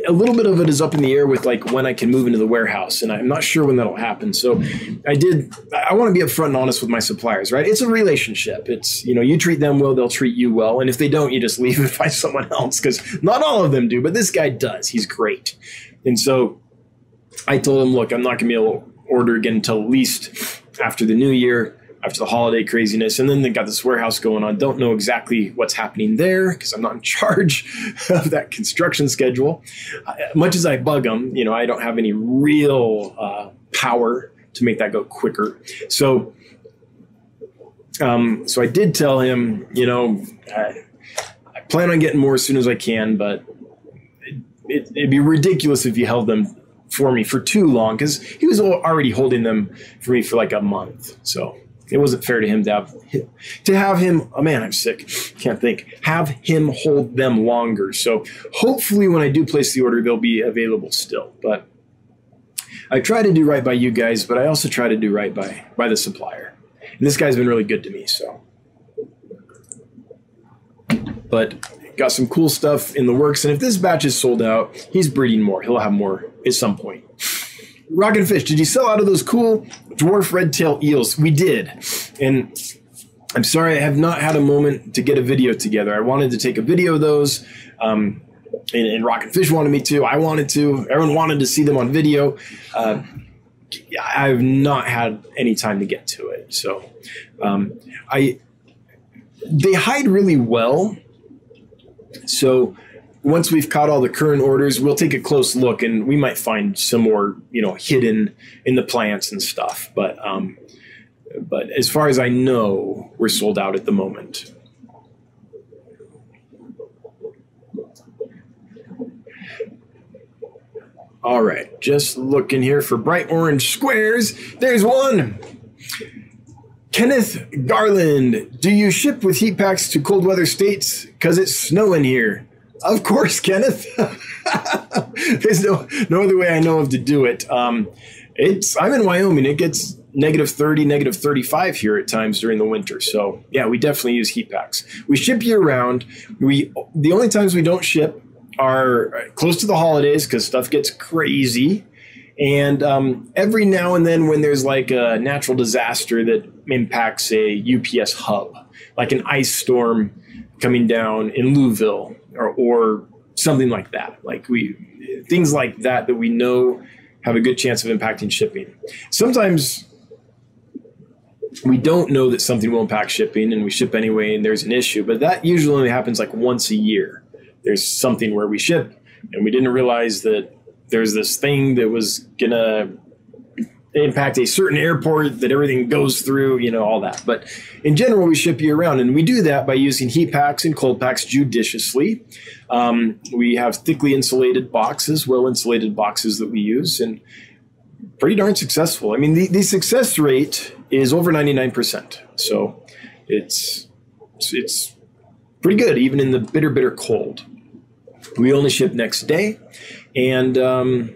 a little bit of it is up in the air with like when I can move into the warehouse, and I'm not sure when that'll happen. So, I did. I want to be upfront and honest with my suppliers, right? It's a relationship. It's you know you treat them well, they'll treat you well, and if they don't, you just leave and find someone else because not all of them do, but this guy does. He's great, and so I told him, look, I'm not going to be able order again until at least after the new year after the holiday craziness. And then they got this warehouse going on. Don't know exactly what's happening there because I'm not in charge of that construction schedule. Uh, much as I bug them, you know, I don't have any real uh, power to make that go quicker. So, um, so I did tell him, you know, I, I, plan on getting more as soon as I can, but it, it'd be ridiculous if you held them for me for too long because he was already holding them for me for like a month. So it wasn't fair to him to have to have him. Oh man, I'm sick. Can't think. Have him hold them longer. So hopefully, when I do place the order, they'll be available still. But I try to do right by you guys, but I also try to do right by by the supplier. And this guy's been really good to me. So, but got some cool stuff in the works. And if this batch is sold out, he's breeding more. He'll have more at some point. Rockin' Fish, did you sell out of those cool dwarf red tail eels? We did. And I'm sorry I have not had a moment to get a video together. I wanted to take a video of those. Um, and, and Rockin' Fish wanted me to. I wanted to. Everyone wanted to see them on video. Uh, I've not had any time to get to it. So um, I they hide really well. So once we've caught all the current orders, we'll take a close look and we might find some more, you know, hidden in the plants and stuff. But um, but as far as I know, we're sold out at the moment. All right, just looking here for bright orange squares. There's one. Kenneth Garland, do you ship with heat packs to cold weather states? Because it's snowing here. Of course, Kenneth. There's no no other way I know of to do it. Um, it's I'm in Wyoming. It gets negative 30, negative 35 here at times during the winter. So yeah, we definitely use heat packs. We ship year round. We the only times we don't ship are close to the holidays because stuff gets crazy. And um, every now and then, when there's like a natural disaster that impacts a UPS hub, like an ice storm coming down in Louisville or, or something like that. Like we things like that that we know have a good chance of impacting shipping. Sometimes we don't know that something will impact shipping and we ship anyway and there's an issue, but that usually only happens like once a year. There's something where we ship and we didn't realize that there's this thing that was gonna impact a certain airport that everything goes through, you know, all that. But in general, we ship year round, and we do that by using heat packs and cold packs judiciously. Um, we have thickly insulated boxes, well insulated boxes that we use, and pretty darn successful. I mean, the, the success rate is over 99%. So it's, it's pretty good, even in the bitter, bitter cold. We only ship next day, and um,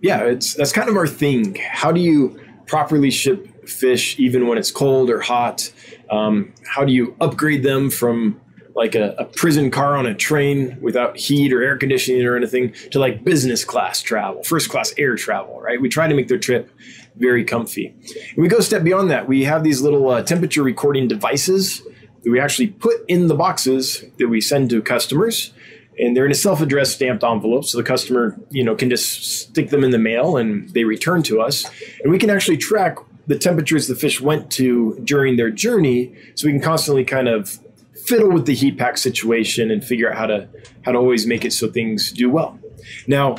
yeah, it's that's kind of our thing. How do you properly ship fish even when it's cold or hot? Um, how do you upgrade them from like a, a, prison car on a train without heat or air conditioning or anything to like business class travel, first class air travel, right? We try to make their trip very comfy. And we go a step beyond that. We have these little uh, temperature recording devices that we actually put in the boxes that we send to customers and they're in a self-addressed stamped envelope so the customer you know can just stick them in the mail and they return to us and we can actually track the temperatures the fish went to during their journey, so we can constantly kind of fiddle with the heat pack situation and figure out how to how to always make it so things do well. Now,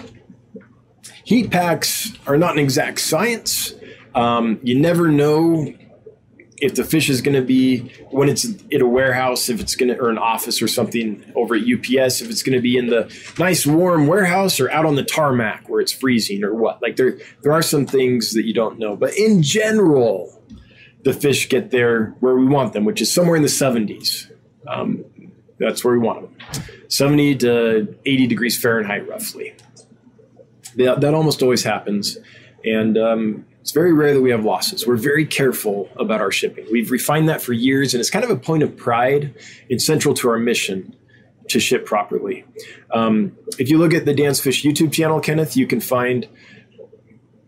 heat packs are not an exact science. Um, you never know if the fish is going to be when it's in a warehouse, if it's going to or an office or something over at UPS, if it's going to be in the nice warm warehouse or out on the tarmac where it's freezing or what. Like there, there are some things that you don't know, but in general, the fish get there where we want them, which is somewhere in the 70s. Um, that's where we want them, 70 to 80 degrees Fahrenheit, roughly. That, that almost always happens, and um, it's very rare that we have losses. We're very careful about our shipping. We've refined that for years, and it's kind of a point of pride and central to our mission to ship properly. Um, if you look at the Dan's Fish YouTube channel, Kenneth, you can find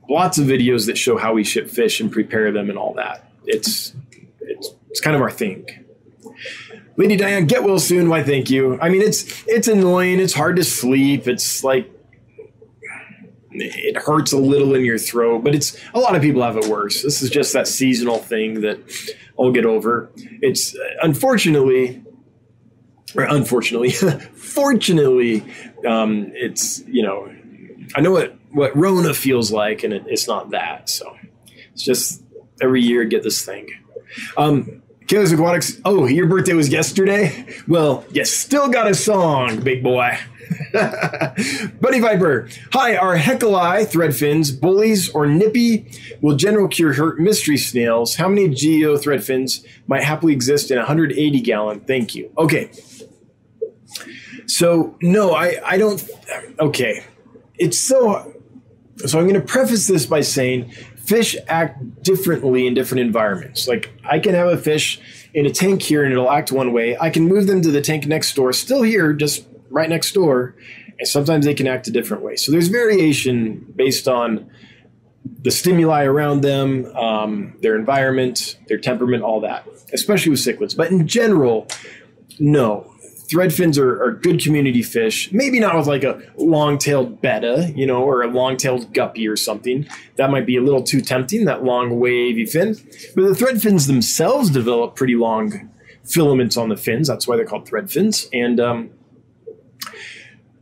lots of videos that show how we ship fish and prepare them and all that. It's it's, it's kind of our thing. Lady Diane, get well soon. Why, thank you. I mean, it's it's annoying. It's hard to sleep. It's like it hurts a little in your throat, but it's a lot of people have it worse. This is just that seasonal thing that I'll get over. It's unfortunately, or unfortunately, fortunately, um, it's you know, I know what what Rona feels like, and it, it's not that. So it's just every year get this thing. Um, Kayla's Aquatics. Oh, your birthday was yesterday. Well, you still got a song, big boy. Bunny Viper. Hi, are Haeckelii thread fins bullies or nippy? Will general cure hurt mystery snails? How many geo thread fins might happily exist in a 180 gallon? Thank you. Okay. So, no, I, I don't. Okay. It's so. So, I'm going to preface this by saying fish act differently in different environments. Like, I can have a fish in a tank here and it'll act one way. I can move them to the tank next door, still here, just right next door, and sometimes they can act a different way. So there's variation based on the stimuli around them, um, their environment, their temperament, all that, especially with cichlids. But in general, no. Thread fins are, are good community fish. Maybe not with like a long-tailed betta, you know, or a long-tailed guppy or something. That might be a little too tempting, that long wavy fin. But the thread fins themselves develop pretty long filaments on the fins. That's why they're called thread fins. And um,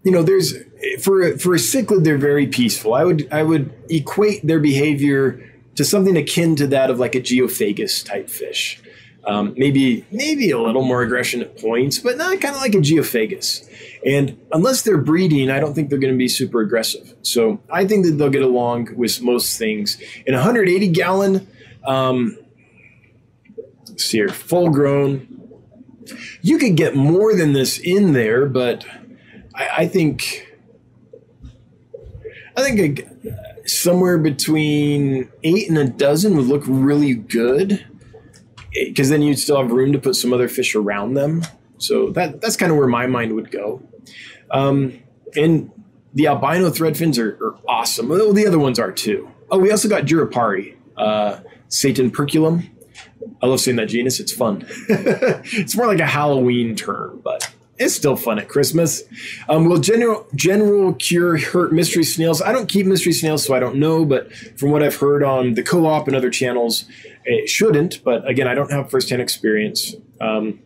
you know, there's for for a cichlid, they're very peaceful. I would I would equate their behavior to something akin to that of like a geophagus type fish. Um, maybe maybe a little more aggression at points, but not kind of like a geophagus. And unless they're breeding, I don't think they're going to be super aggressive. So I think that they'll get along with most things. In 180 gallon, um, see here, full grown. You could get more than this in there, but I, I think I think a, somewhere between eight and a dozen would look really good because then you'd still have room to put some other fish around them. So that that's kind of where my mind would go. Um, and the albino threadfins are, are awesome. Well, the other ones are too. Oh, we also got Jurupari, uh, Satan perculum. I love saying that genus. It's fun. it's more like a Halloween term, but it's still fun at Christmas. Um, will general general cure hurt mystery snails? I don't keep mystery snails, so I don't know. But from what I've heard on the co-op and other channels, it shouldn't. But again, I don't have firsthand experience. Um,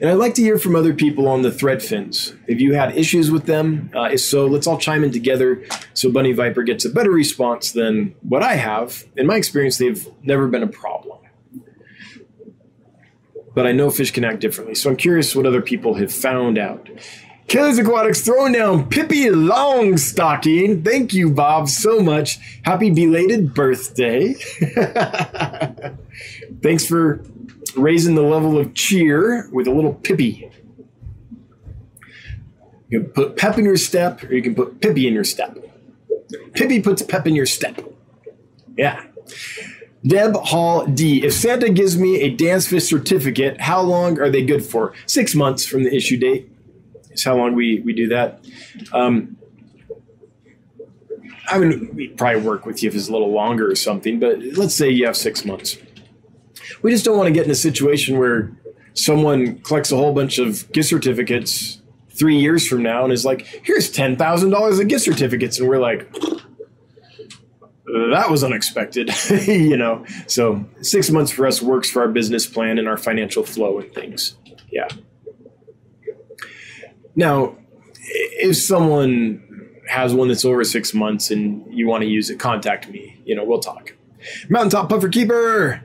and I'd like to hear from other people on the thread fins. If you had issues with them, uh, if so, let's all chime in together so Bunny Viper gets a better response than what I have. In my experience, they've never been a problem but I know fish can act differently. So I'm curious what other people have found out. Kelly's Aquatics throwing down Pippi Longstocking. Thank you, Bob, so much. Happy belated birthday. Thanks for raising the level of cheer with a little Pippi. You can put pep in your step, or you can put Pippi in your step. Pippi puts pep in your step. Yeah. Deb Hall D. If Santa gives me a Dan's Fish certificate, how long are they good for? Six months from the issue date is how long we, we do that. Um, I mean, we'd probably work with you if it's a little longer or something, but let's say you have six months. We just don't want to get in a situation where someone collects a whole bunch of gift certificates three years from now and is like, here's $10,000 of gift certificates. And we're like, that was unexpected, you know. So six months for us works for our business plan and our financial flow and things. Yeah. Now, if someone has one that's over six months and you want to use it, contact me. You know, we'll talk. Mountaintop Puffer Keeper.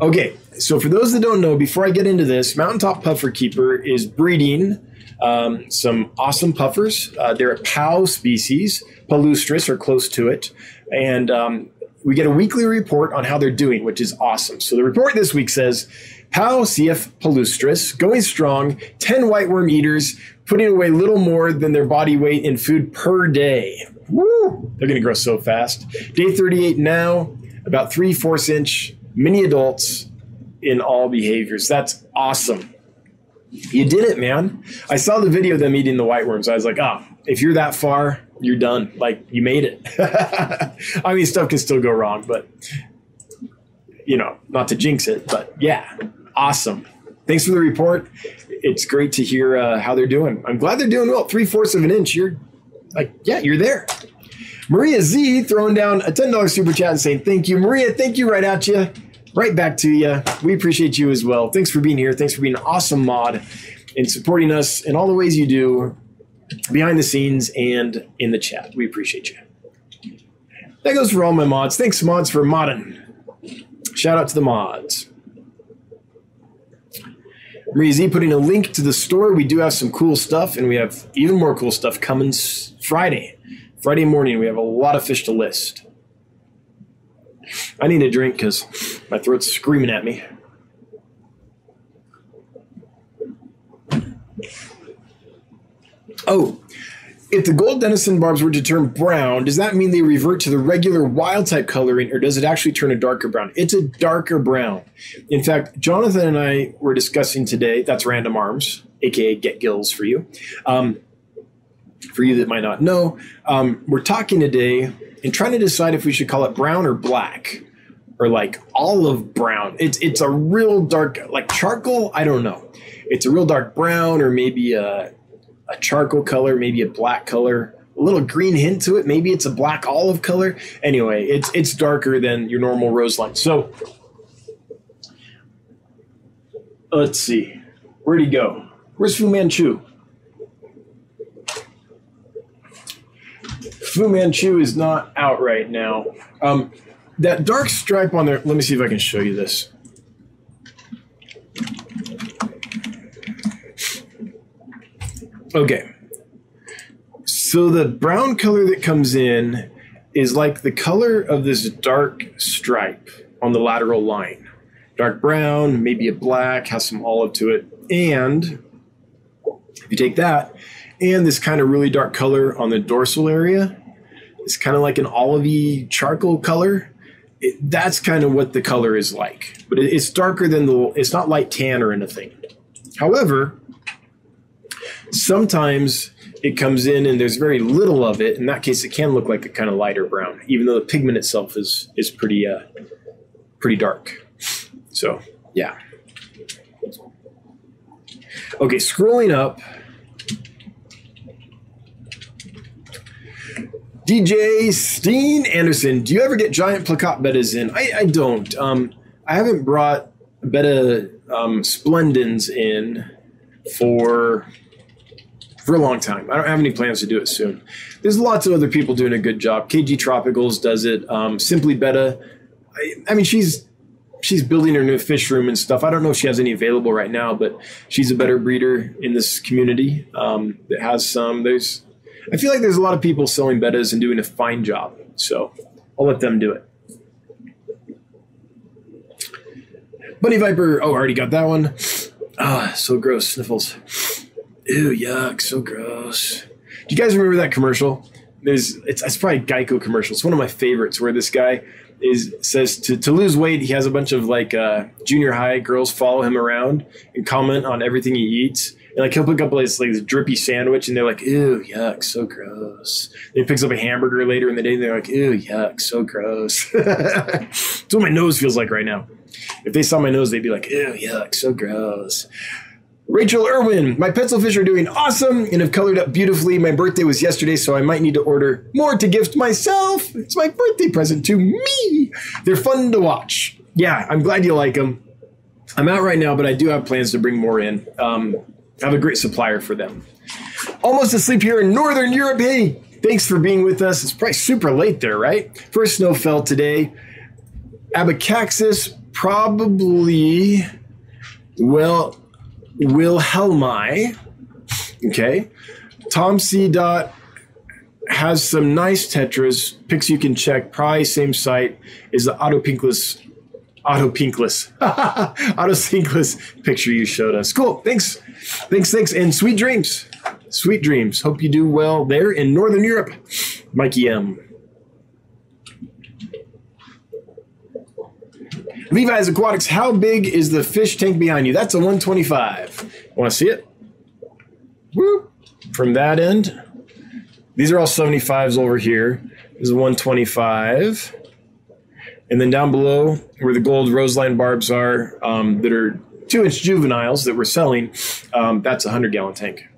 Okay, so for those that don't know, before I get into this, Mountaintop Puffer Keeper is breeding um, some awesome puffers. Uh, they're a Pao species, palustris or close to it. And um, we get a weekly report on how they're doing, which is awesome. So the report this week says Pao CF palustris going strong, 10 white worm eaters, putting away little more than their body weight in food per day. Woo! They're going to grow so fast. Day 38 now, about three fourths inch mini adults in all behaviors. That's awesome. You did it, man. I saw the video of them eating the white worms. I was like, oh, if you're that far, you're done. Like you made it. I mean, stuff can still go wrong, but you know, not to jinx it, but yeah, awesome. Thanks for the report. It's great to hear uh, how they're doing. I'm glad they're doing well. Three fourths of an inch. You're like, yeah, you're there. Maria Z throwing down a $10 super chat and saying, thank you. Maria, thank you right at you. Right back to you. We appreciate you as well. Thanks for being here. Thanks for being an awesome mod and supporting us in all the ways you do behind the scenes and in the chat. We appreciate you. That goes for all my mods. Thanks, mods, for modding. Shout out to the mods. Marie Z putting a link to the store. We do have some cool stuff, and we have even more cool stuff coming Friday. Friday morning, we have a lot of fish to list. I need a drink because my throat's screaming at me. Oh, if the gold denison barbs were to turn brown, does that mean they revert to the regular wild type coloring or does it actually turn a darker brown? It's a darker brown. In fact, Jonathan and I were discussing today, that's Random Arms, aka Get Gills for you. Um, for you that might not know, um, we're talking today and trying to decide if we should call it brown or black or like olive brown. It's it's a real dark like charcoal. I don't know. It's a real dark brown or maybe a a charcoal color, maybe a black color, a little green hint to it. Maybe it's a black olive color. Anyway, it's it's darker than your normal rose light. So let's see. Where'd he go? Where's Fu Manchu? Fu Manchu is not out right now. Um, that dark stripe on there, let me see if I can show you this. Okay. So the brown color that comes in is like the color of this dark stripe on the lateral line. Dark brown, maybe a black, has some olive to it. And if you take that and this kind of really dark color on the dorsal area, it's kind of like an olivey charcoal color. It, that's kind of what the color is like, but it, it's darker than the. It's not light tan or anything. However, Sometimes it comes in and there's very little of it. In that case, it can look like a kind of lighter brown, even though the pigment itself is is pretty uh, pretty dark. So yeah. Okay, scrolling up. DJ Steen Anderson, do you ever get giant plakat bettas in? I, I don't. Um, I haven't brought betta um, splendens in for for a long time. I don't have any plans to do it soon. There's lots of other people doing a good job. KG Tropicals does it. Um, Simply Betta. I, I mean, she's she's building her new fish room and stuff. I don't know if she has any available right now, but she's a betta breeder in this community um, that has some. There's, I feel like there's a lot of people selling bettas and doing a fine job. So I'll let them do it. Bunny Viper. Oh, I already got that one. Ah, so gross. Sniffles. Ew, yuck, so gross. Do you guys remember that commercial? There's it's, it's probably Geico commercial. It's one of my favorites where this guy is says to, to lose weight he has a bunch of like uh, junior high girls follow him around and comment on everything he eats and like he'll pick up this like this drippy sandwich and they're like ew yuck so gross then he picks up a hamburger later in the day and they're like ew yuck so gross that's what my nose feels like right now if they saw my nose they'd be like ew yuck so gross Rachel Irwin, my pencilfish are doing awesome and have colored up beautifully. My birthday was yesterday, so I might need to order more to gift myself. It's my birthday present to me. They're fun to watch. Yeah, I'm glad you like them. I'm out right now, but I do have plans to bring more in. Um, I have a great supplier for them. Almost asleep here in Northern Europe. Hey, thanks for being with us. It's probably super late there, right? First snow fell today. Abacaxis probably, well, Wilhelmi. Okay. Tom C. Dot has some nice tetras. Pics you can check. Probably same site is the Oto Pinkless Oto Pinkless Oto Pinkless picture you showed us. Cool. Thanks. Thanks. Thanks. And sweet dreams. Sweet dreams. Hope you do well there in Northern Europe. Mikey M. Levi's Aquatics, how big is the fish tank behind you? That's a 125. Want to see it? From that end. These are all 75s over here. This is a 125. And then down below, where the gold roseline barbs are, um, that are two inch juveniles that we're selling, um, that's a 100 gallon tank.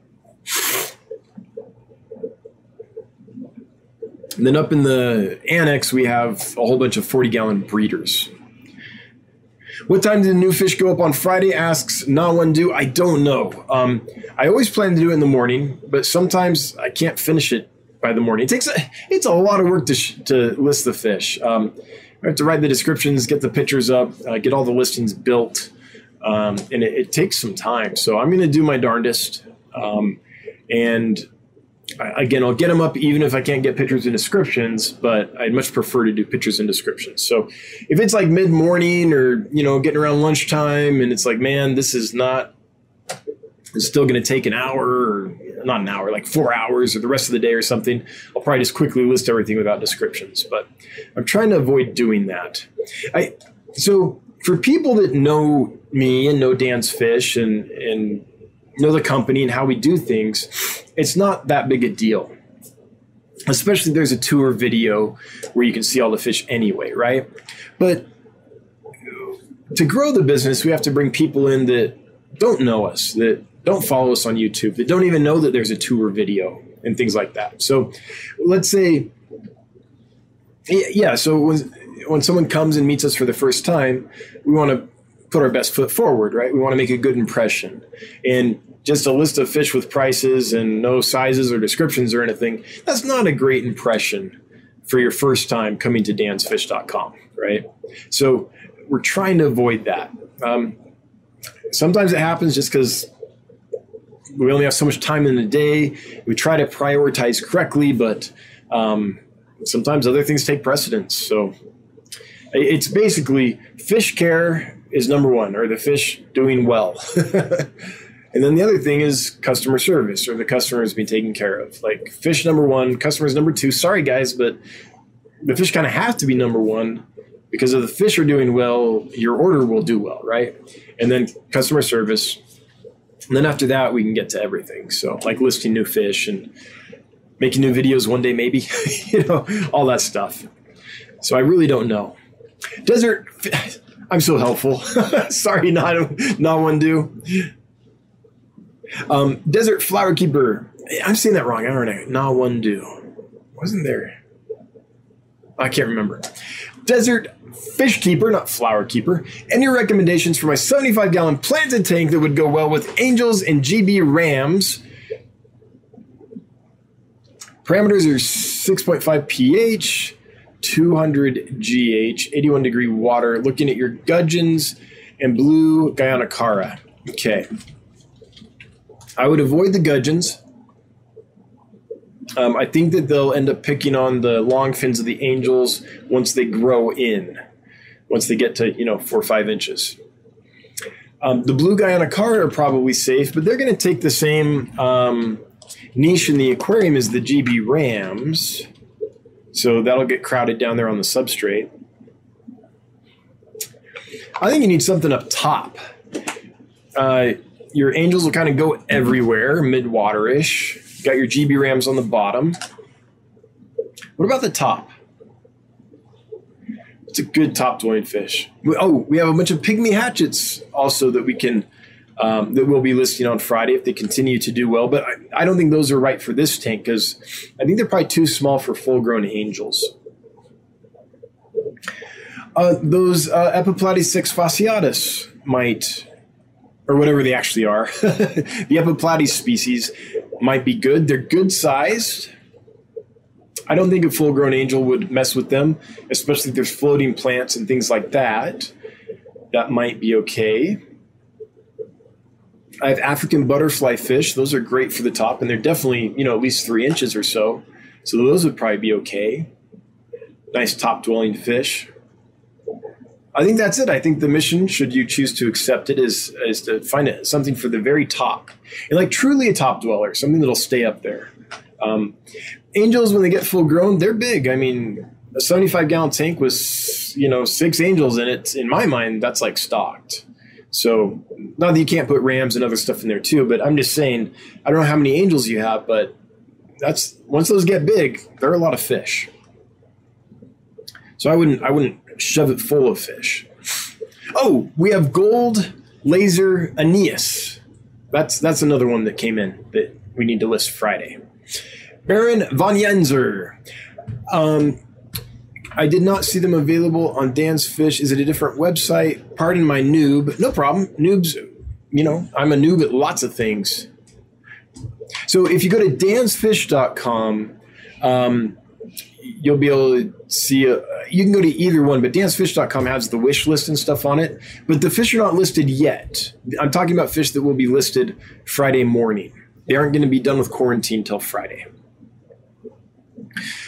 And then up in the annex, we have a whole bunch of 40 gallon breeders. What time did the new fish go up on Friday? Asks not one do. I don't know. Um, I always plan to do it in the morning, but sometimes I can't finish it by the morning. It takes a, it's a lot of work to, sh- to list the fish. Um, I have to write the descriptions, get the pictures up, uh, get all the listings built, um, and it, it, takes some time. So I'm going to do my darndest. Um, and again, I'll get them up even if I can't get pictures and descriptions, but I'd much prefer to do pictures and descriptions. So if it's like mid morning or, you know, getting around lunchtime and it's like, man, this is not, it's still going to take an hour or not an hour, like four hours or the rest of the day or something, I'll probably just quickly list everything without descriptions. But I'm trying to avoid doing that. I, so for people that know me and know Dan's Fish and, and know the company and how we do things, it's not that big a deal. Especially there's a tour video where you can see all the fish anyway, right? But to grow the business, we have to bring people in that don't know us, that don't follow us on YouTube, that don't even know that there's a tour video and things like that. So let's say, yeah, so when, when someone comes and meets us for the first time, we want to put our best foot forward, right? We want to make a good impression. And just a list of fish with prices and no sizes or descriptions or anything, that's not a great impression for your first time coming to dansfish.com, right? So we're trying to avoid that. Um, sometimes it happens just because we only have so much time in the day. We try to prioritize correctly, but um, sometimes other things take precedence. So it's basically fish care is number one, or the fish doing well. And then the other thing is customer service or the customer is being taken care of. Like fish number one, customers number two. Sorry guys, but the fish kind of have to be number one because if the fish are doing well, your order will do well, right? And then customer service. And then after that, we can get to everything. So like listing new fish and making new videos one day, maybe, you know, all that stuff. So I really don't know. Desert, I'm so helpful. Sorry, not not one do. Um, Desert Flower Keeper. I'm saying that wrong. I don't know. Na one do. Wasn't there? I can't remember. Desert Fish Keeper, not Flower Keeper. Any recommendations for my 75 gallon planted tank that would go well with Angels and GB Rams? Parameters are 6.5 pH, 200 GH, 81 degree water. Looking at your gudgeons and blue Guianacara. Okay. I would avoid the gudgeons. Um, I think that they'll end up picking on the long fins of the angels once they grow in, once they get to you know four or five inches. Um, the blue Guianacara are probably safe, but they're going to take the same um, niche in the aquarium as the GB Rams, so that'll get crowded down there on the substrate. I think you need something up top. Uh, your angels will kind of go everywhere, mid waterish. Got your GB Rams on the bottom. What about the top? It's a good top dwelling fish. Oh, we have a bunch of pygmy hatchets also that we can um, that we'll be listing on Friday if they continue to do well. But I, I don't think those are right for this tank because I think they're probably too small for full grown angels. Uh, those uh, Epiplates fasciatus might, or whatever they actually are, the Epiplates species might be good. They're good sized. I don't think a full grown angel would mess with them, especially if there's floating plants and things like that. That might be okay. I have African butterfly fish. Those are great for the top, and they're definitely, you know, at least three inches or so. So those would probably be okay. Nice top dwelling fish. I think that's it. I think the mission, should you choose to accept it, is is to find it, something for the very top, and like truly a top dweller, something that'll stay up there. Um, angels, when they get full grown, they're big. I mean, a 75 gallon tank with you know six angels in it. In my mind, that's like stocked. So not that you can't put rams and other stuff in there too, but I'm just saying I don't know how many angels you have, but that's once those get big, they're a lot of fish. So I wouldn't I wouldn't shove it full of fish. Oh, we have gold laser aeneus. That's that's another one that came in that we need to list Friday. Baron von Yinzer. Um, I did not see them available on Dan's Fish. Is it a different website? Pardon my noob. No problem. Noobs, you know, I'm a noob at lots of things. So if you go to dansfish.com, um, you'll be able to see a, you can go to either one but dansfish.com has the wish list and stuff on it. But the fish are not listed yet. I'm talking about fish that will be listed friday morning. They aren't going to be done with quarantine till friday.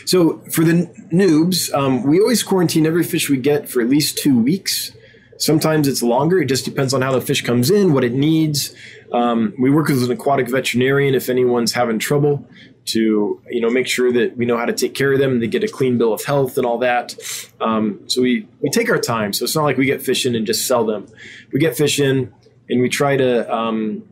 So for the noobs um, we always quarantine every fish we get for at least two weeks. Sometimes it's longer it just depends on how the fish comes in what it needs. Um, we work with an aquatic veterinarian if anyone's having trouble to you know make sure that we know how to take care of them and they get a clean bill of health and all that. Um, so we we take our time. So it's not like we get fish in and just sell them. We get fish in and we try to um,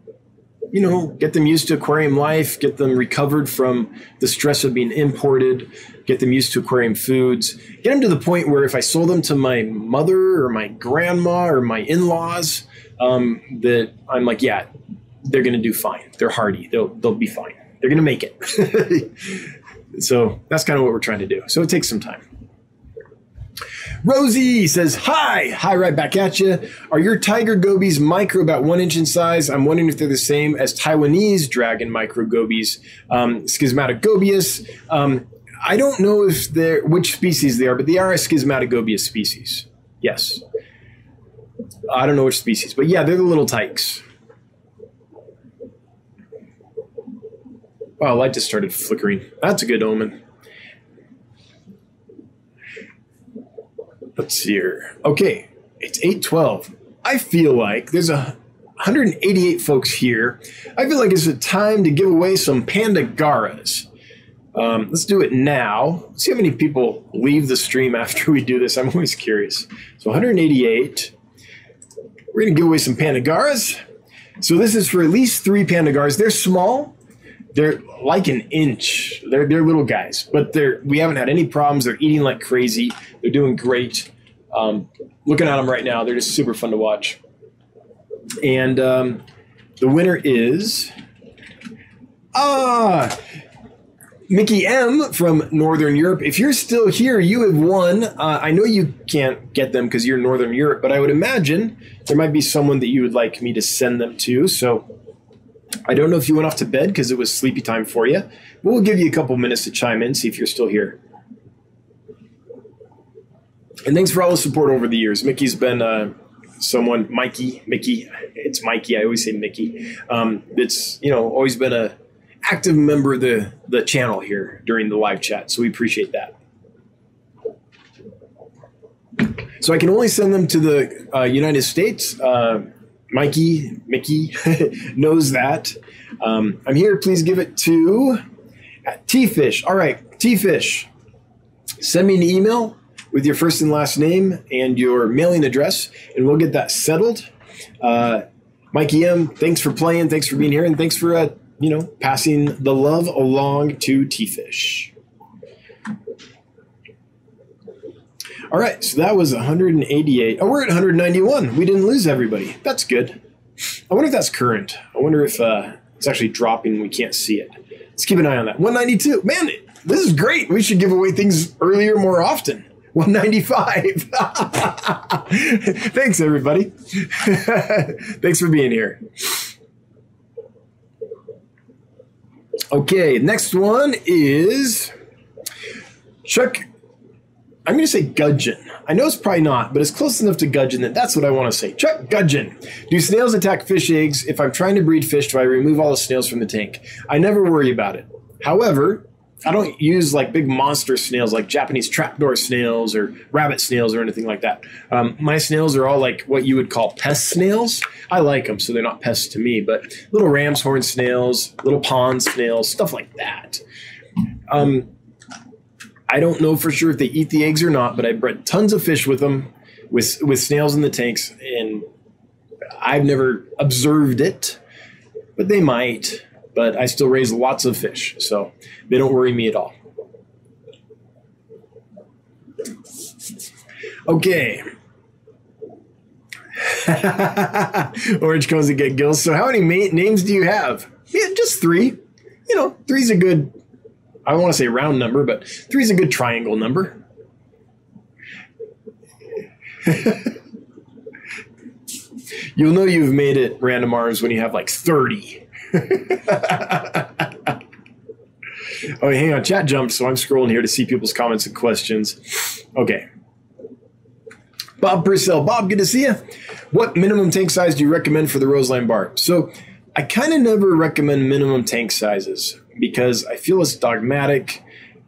you know get them used to aquarium life, get them recovered from the stress of being imported, get them used to aquarium foods, get them to the point where if I sold them to my mother or my grandma or my in-laws, um, that I'm like, yeah, they're going to do fine. They're hardy. They'll they'll be fine they're going to make it. so that's kind of what we're trying to do. So it takes some time. Rosie says, Hi, hi, right back at you. Are your tiger gobies micro about one inch in size? I'm wondering if they're the same as Taiwanese dragon micro gobies, um, Schismatogobius. Um, I don't know if they're which species they are, but they are a Schismatogobius species. Yes. I don't know which species, but yeah, they're the little tykes. Wow, light just started flickering. That's a good omen. Let's see here. Okay, it's 812. I feel like there's a 188 folks here. I feel like it's a time to give away some Panda Garras. Um, let's do it now. Let's see how many people leave the stream after we do this. I'm always curious. So 188. We're going to give away some Panda Garras. So this is for at least three Panda Garras. They're small they're like an inch. They're they're little guys, but they're we haven't had any problems. They're eating like crazy. They're doing great. Um, looking at them right now, they're just super fun to watch. And um, the winner is ah Mickey M from Northern Europe. If you're still here, you have won. Uh, I know you can't get them because you're Northern Europe, but I would imagine there might be someone that you would like me to send them to. So I don't know if you went off to bed because it was sleepy time for you. We'll give you a couple minutes to chime in, see if you're still here. And thanks for all the support over the years. Mickey's been uh, someone, Mikey, Mickey, it's Mikey. I always say Mickey. Um, it's you know always been a active member of the the channel here during the live chat. So we appreciate that. So I can only send them to the uh, United States. Uh, Mikey, Mickey knows that. Um, I'm here. Please give it to T Fish. All right, T Fish. Send me an email with your first and last name and your mailing address, and we'll get that settled. Uh, Mikey M, thanks for playing. Thanks for being here, and thanks for uh, you know passing the love along to T Fish. All right, so that was 188. Oh, we're at 191. We didn't lose everybody. That's good. I wonder if that's current. I wonder if uh, it's actually dropping we can't see it. Let's keep an eye on that. 192. Man, this is great. We should give away things earlier more often. 195. Thanks, everybody. Thanks for being here. Okay, next one is Chuck. I'm going to say gudgeon. I know it's probably not, but it's close enough to gudgeon that that's what I want to say. Chuck gudgeon. Do snails attack fish eggs? If I'm trying to breed fish, do I remove all the snails from the tank? I never worry about it. However, I don't use like big monster snails like Japanese trapdoor snails or rabbit snails or anything like that. Um, my snails are all like what you would call pest snails. I like them, so they're not pests to me, but little ram's horn snails, little pond snails, stuff like that. Um, I don't know for sure if they eat the eggs or not, but I bred tons of fish with them, with with snails in the tanks, and I've never observed it, but they might but I still raise lots of fish, so they don't worry me at all. Okay. Orange cones that get gills. So, how many ma- names do you have? Yeah, just three. You know, three's a good, I don't want to say round number, but three is a good triangle number. You'll know you've made it random arms when you have like 30. oh, hang on. Chat jumped, so I'm scrolling here to see people's comments and questions. Okay. Bob Purcell. Bob, good to see you. What minimum tank size do you recommend for the Roseline bar? So, I kind of never recommend minimum tank sizes because I feel it's dogmatic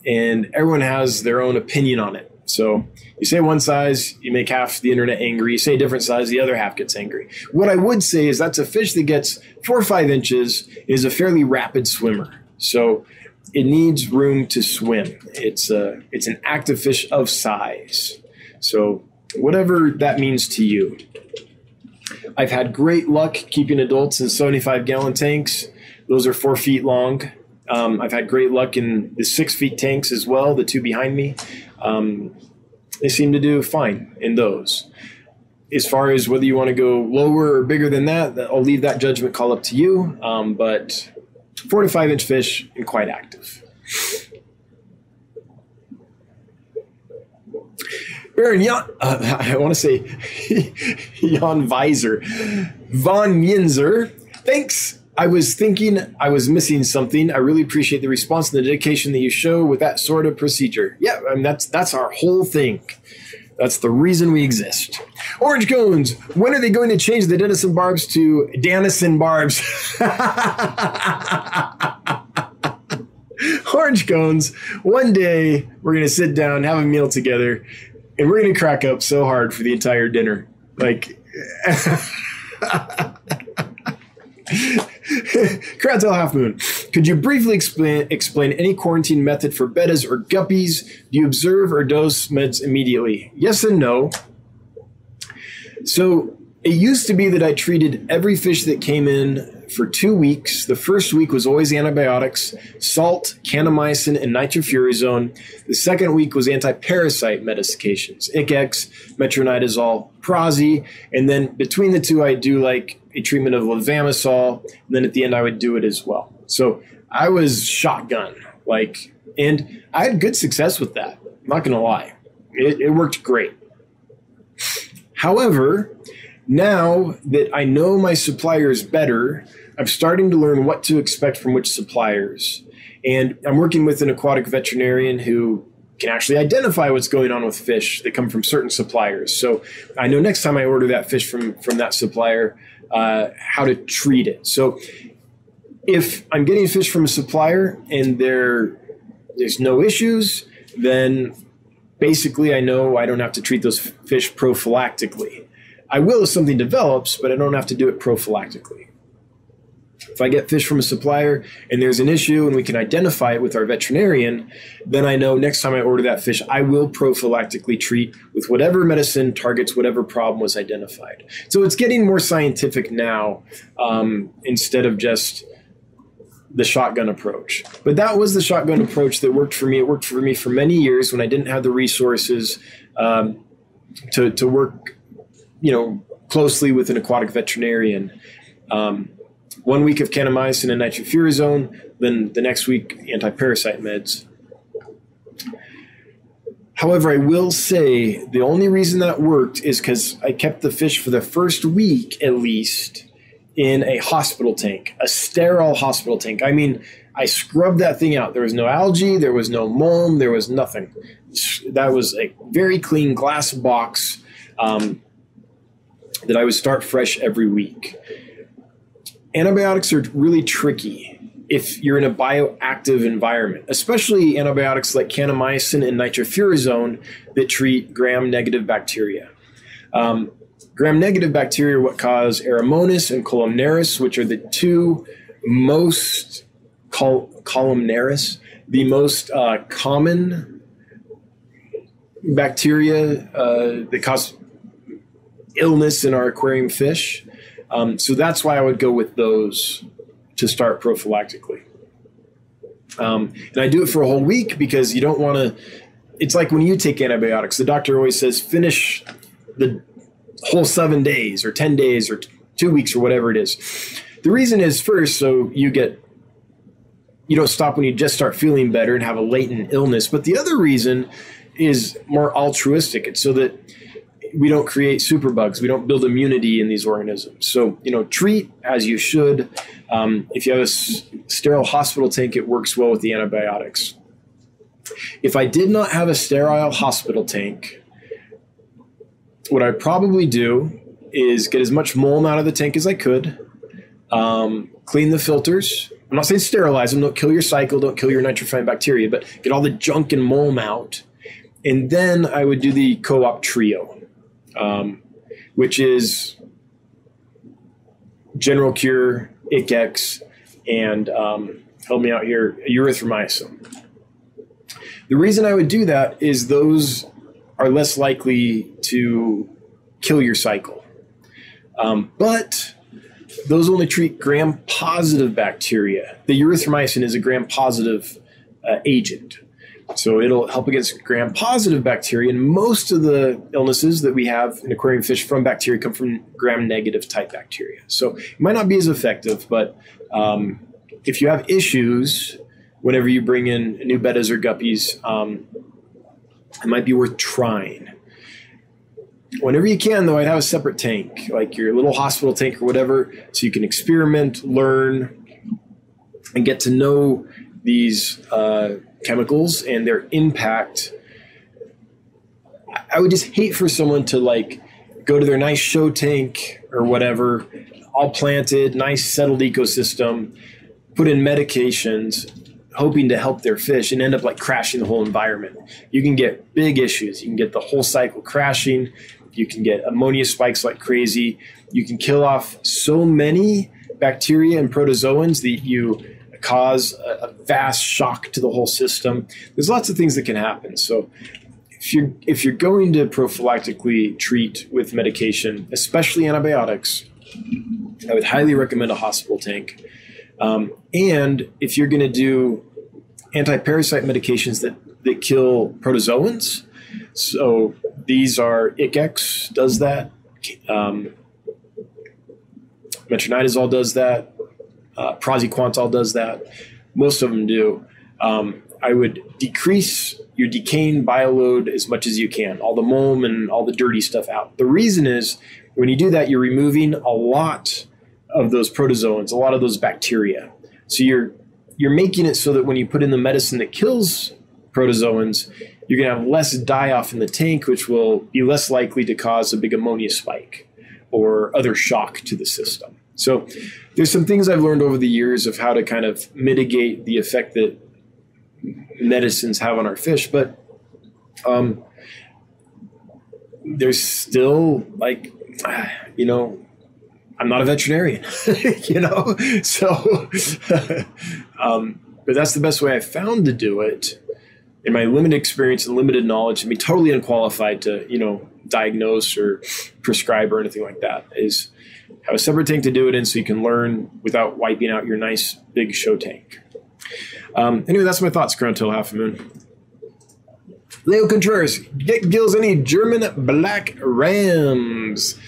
and everyone has their own opinion on it. So you say one size, you make half the internet angry. You say a different size, the other half gets angry. What I would say is that's a fish that gets four or five inches is a fairly rapid swimmer. So it needs room to swim. It's a it's an active fish of size. So whatever that means to you. I've had great luck keeping adults in 75 gallon tanks. Those are four feet long. Um, I've had great luck in the six feet tanks as well, the two behind me. Um, they seem to do fine in those. As far as whether you want to go lower or bigger than that, I'll leave that judgment call up to you. Um, but four to five inch fish and quite active. Baron Jan, uh, I want to say Jan Weiser, Von Yinzer. Thanks I was thinking I was missing something. I really appreciate the response and the dedication that you show with that sort of procedure. Yeah, I mean, that's that's our whole thing. That's the reason we exist. Orange cones. When are they going to change the Denison barbs to Danison barbs? Orange cones. One day we're going to sit down, have a meal together, and we're going to crack up so hard for the entire dinner. Like. Kratel Half Moon, could you briefly explain explain any quarantine method for bettas or guppies? Do you observe or dose meds immediately? Yes and no. So it used to be that I treated every fish that came in for two weeks. The first week was always antibiotics, salt, kanamycin, and nitrofurazone. The second week was anti-parasite medications, Ich-X, metronidazole, Prazi, and then between the two, I do like a treatment of levamisole. And then at the end, I would do it as well. So I was shotgun, like, and I had good success with that. I'm not going to lie, it, it worked great. However, now that I know my suppliers better, I'm starting to learn what to expect from which suppliers. And I'm working with an aquatic veterinarian who can actually identify what's going on with fish that come from certain suppliers. So I know next time I order that fish from from that supplier, uh, how to treat it. So if I'm getting fish from a supplier and there there's no issues, then basically I know I don't have to treat those fish prophylactically. I will if something develops, but I don't have to do it prophylactically. If I get fish from a supplier and there's an issue and we can identify it with our veterinarian, then I know next time I order that fish, I will prophylactically treat with whatever medicine targets whatever problem was identified. So it's getting more scientific now um, instead of just the shotgun approach. But that was the shotgun approach that worked for me. It worked for me for many years when I didn't have the resources um, to, to work, you know, closely with an aquatic veterinarian. Um, one week of kanamycin and nitrofurazone, then the next week anti-parasite meds. However, I will say the only reason that worked is because I kept the fish for the first week at least in a hospital tank, a sterile hospital tank. I mean, I scrubbed that thing out. There was no algae, there was no mold, there was nothing. That was a very clean glass box um, that I would start fresh every week. Antibiotics are really tricky if you're in a bioactive environment, especially antibiotics like kanamycin and nitrofurazone that treat gram-negative bacteria. Um, gram-negative bacteria are what cause Aeromonas and columnaris, which are the two most col- columnaris, the most uh, common bacteria uh, that cause illness in our aquarium fish. Um, so that's why I would go with those to start prophylactically. Um, and I do it for a whole week because you don't want to. It's like when you take antibiotics, the doctor always says finish the whole seven days or 10 days or two weeks or whatever it is. The reason is first, so you get you don't stop when you just start feeling better and have a latent illness. But the other reason is more altruistic. It's so that we don't create superbugs. We don't build immunity in these organisms. So, you know, treat as you should. Um, if you have a s- sterile hospital tank, it works well with the antibiotics. If I did not have a sterile hospital tank, what I'd probably do is get as much mold out of the tank as I could, um, clean the filters, I'm not saying sterilize them, don't kill your cycle, don't kill your nitrifying bacteria, but get all the junk and mold out. And then I would do the co op trio, um, which is General Cure, Ich-X, and um, help me out here, erythromycin. The reason I would do that is those are less likely to kill your cycle. Um, but those only treat gram positive bacteria. The erythromycin is a gram positive uh, agent. So it'll help against gram positive bacteria. And most of the illnesses that we have in aquarium fish from bacteria come from gram negative type bacteria. So it might not be as effective, but um, if you have issues whenever you bring in new bettas or guppies, um, it might be worth trying whenever you can, though, I'd have a separate tank, like your little hospital tank or whatever, so you can experiment, learn, and get to know these uh, chemicals and their impact. I would just hate for someone to like go to their nice show tank or whatever, all planted, nice settled ecosystem, put in medications, hoping to help their fish and end up like crashing the whole environment. You can get big issues. You can get the whole cycle crashing. You can get ammonia spikes like crazy. You can kill off so many bacteria and protozoans that you cause a, a vast shock to the whole system. There's lots of things that can happen. So if you're if you're going to prophylactically treat with medication, especially antibiotics, I would highly recommend a hospital tank. Um, and if you're going to do anti-parasite medications that that kill protozoans, so these are Ich-X does that. Um, metronidazole does that. Uh, does that. Most of them do. Um, I would decrease your decaying bioload as much as you can, all the mold and all the dirty stuff out. The reason is when you do that, you're removing a lot of those protozoans, a lot of those bacteria. So you're you're making it so that when you put in the medicine that kills protozoans, you're going to have less die off in the tank, which will be less likely to cause a big ammonia spike or other shock to the system. So there's some things I've learned over the years of how to kind of mitigate the effect that medicines have on our fish, but um, there's still like, you know, I'm not a veterinarian, you know, so, um, but that's the best way I found to do it. In my limited experience and limited knowledge, and be totally unqualified to, you know, diagnose or prescribe or anything like that is have a separate tank to do it in so you can learn without wiping out your nice big show tank. Um, anyway, that's my thoughts, Crown Till Half a Moon. Leo Contreras, get Gills any German black rams?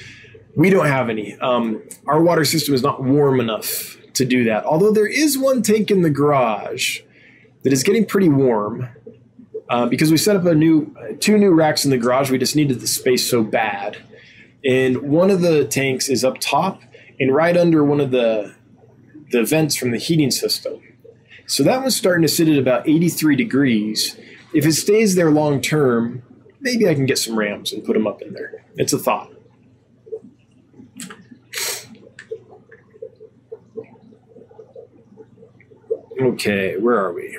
We don't have any. Um, our water system is not warm enough to do that. Although there is one tank in the garage that is getting pretty warm uh, because we set up a new two new racks in the garage. We just needed the space so bad, and one of the tanks is up top and right under one of the the vents from the heating system. So that one's starting to sit at about 83 degrees. If it stays there long term, maybe I can get some rams and put them up in there. It's a thought. Okay, where are we?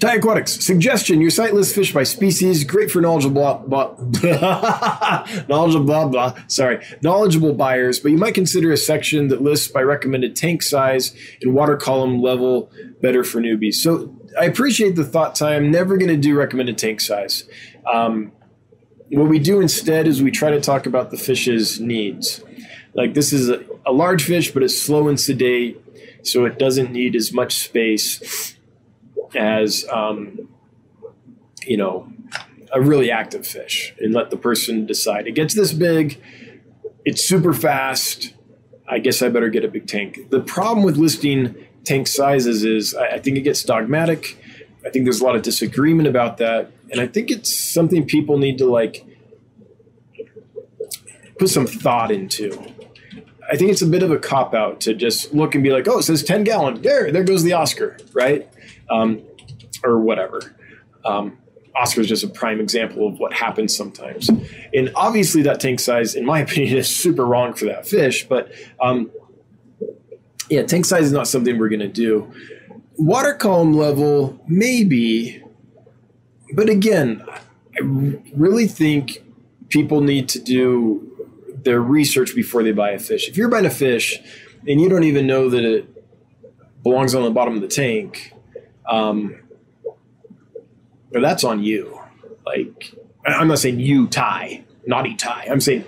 Thai Aquatics suggestion: Your site lists fish by species, great for knowledgeable blah, blah knowledgeable blah blah. Sorry, knowledgeable buyers, but you might consider a section that lists by recommended tank size and water column level, better for newbies. So I appreciate the thought time. Never going to do recommended tank size. Um, what we do instead is we try to talk about the fish's needs. Like this is a, a large fish, but it's slow and sedate, so it doesn't need as much space as um, you know a really active fish, and let the person decide. It gets this big, it's super fast. I guess I better get a big tank. The problem with listing tank sizes is I, I think it gets dogmatic. I think there's a lot of disagreement about that, and I think it's something people need to like put some thought into. I think it's a bit of a cop out to just look and be like, oh, it says 10 gallon. There, there goes the Oscar, right? Um, or whatever. Um, Oscar is just a prime example of what happens sometimes. And obviously, that tank size, in my opinion, is super wrong for that fish. But um, yeah, tank size is not something we're going to do. Water column level, maybe. But again, I really think people need to do their research before they buy a fish. If you're buying a fish and you don't even know that it belongs on the bottom of the tank, um, that's on you. Like, I'm not saying you, Ty, naughty Ty. I'm saying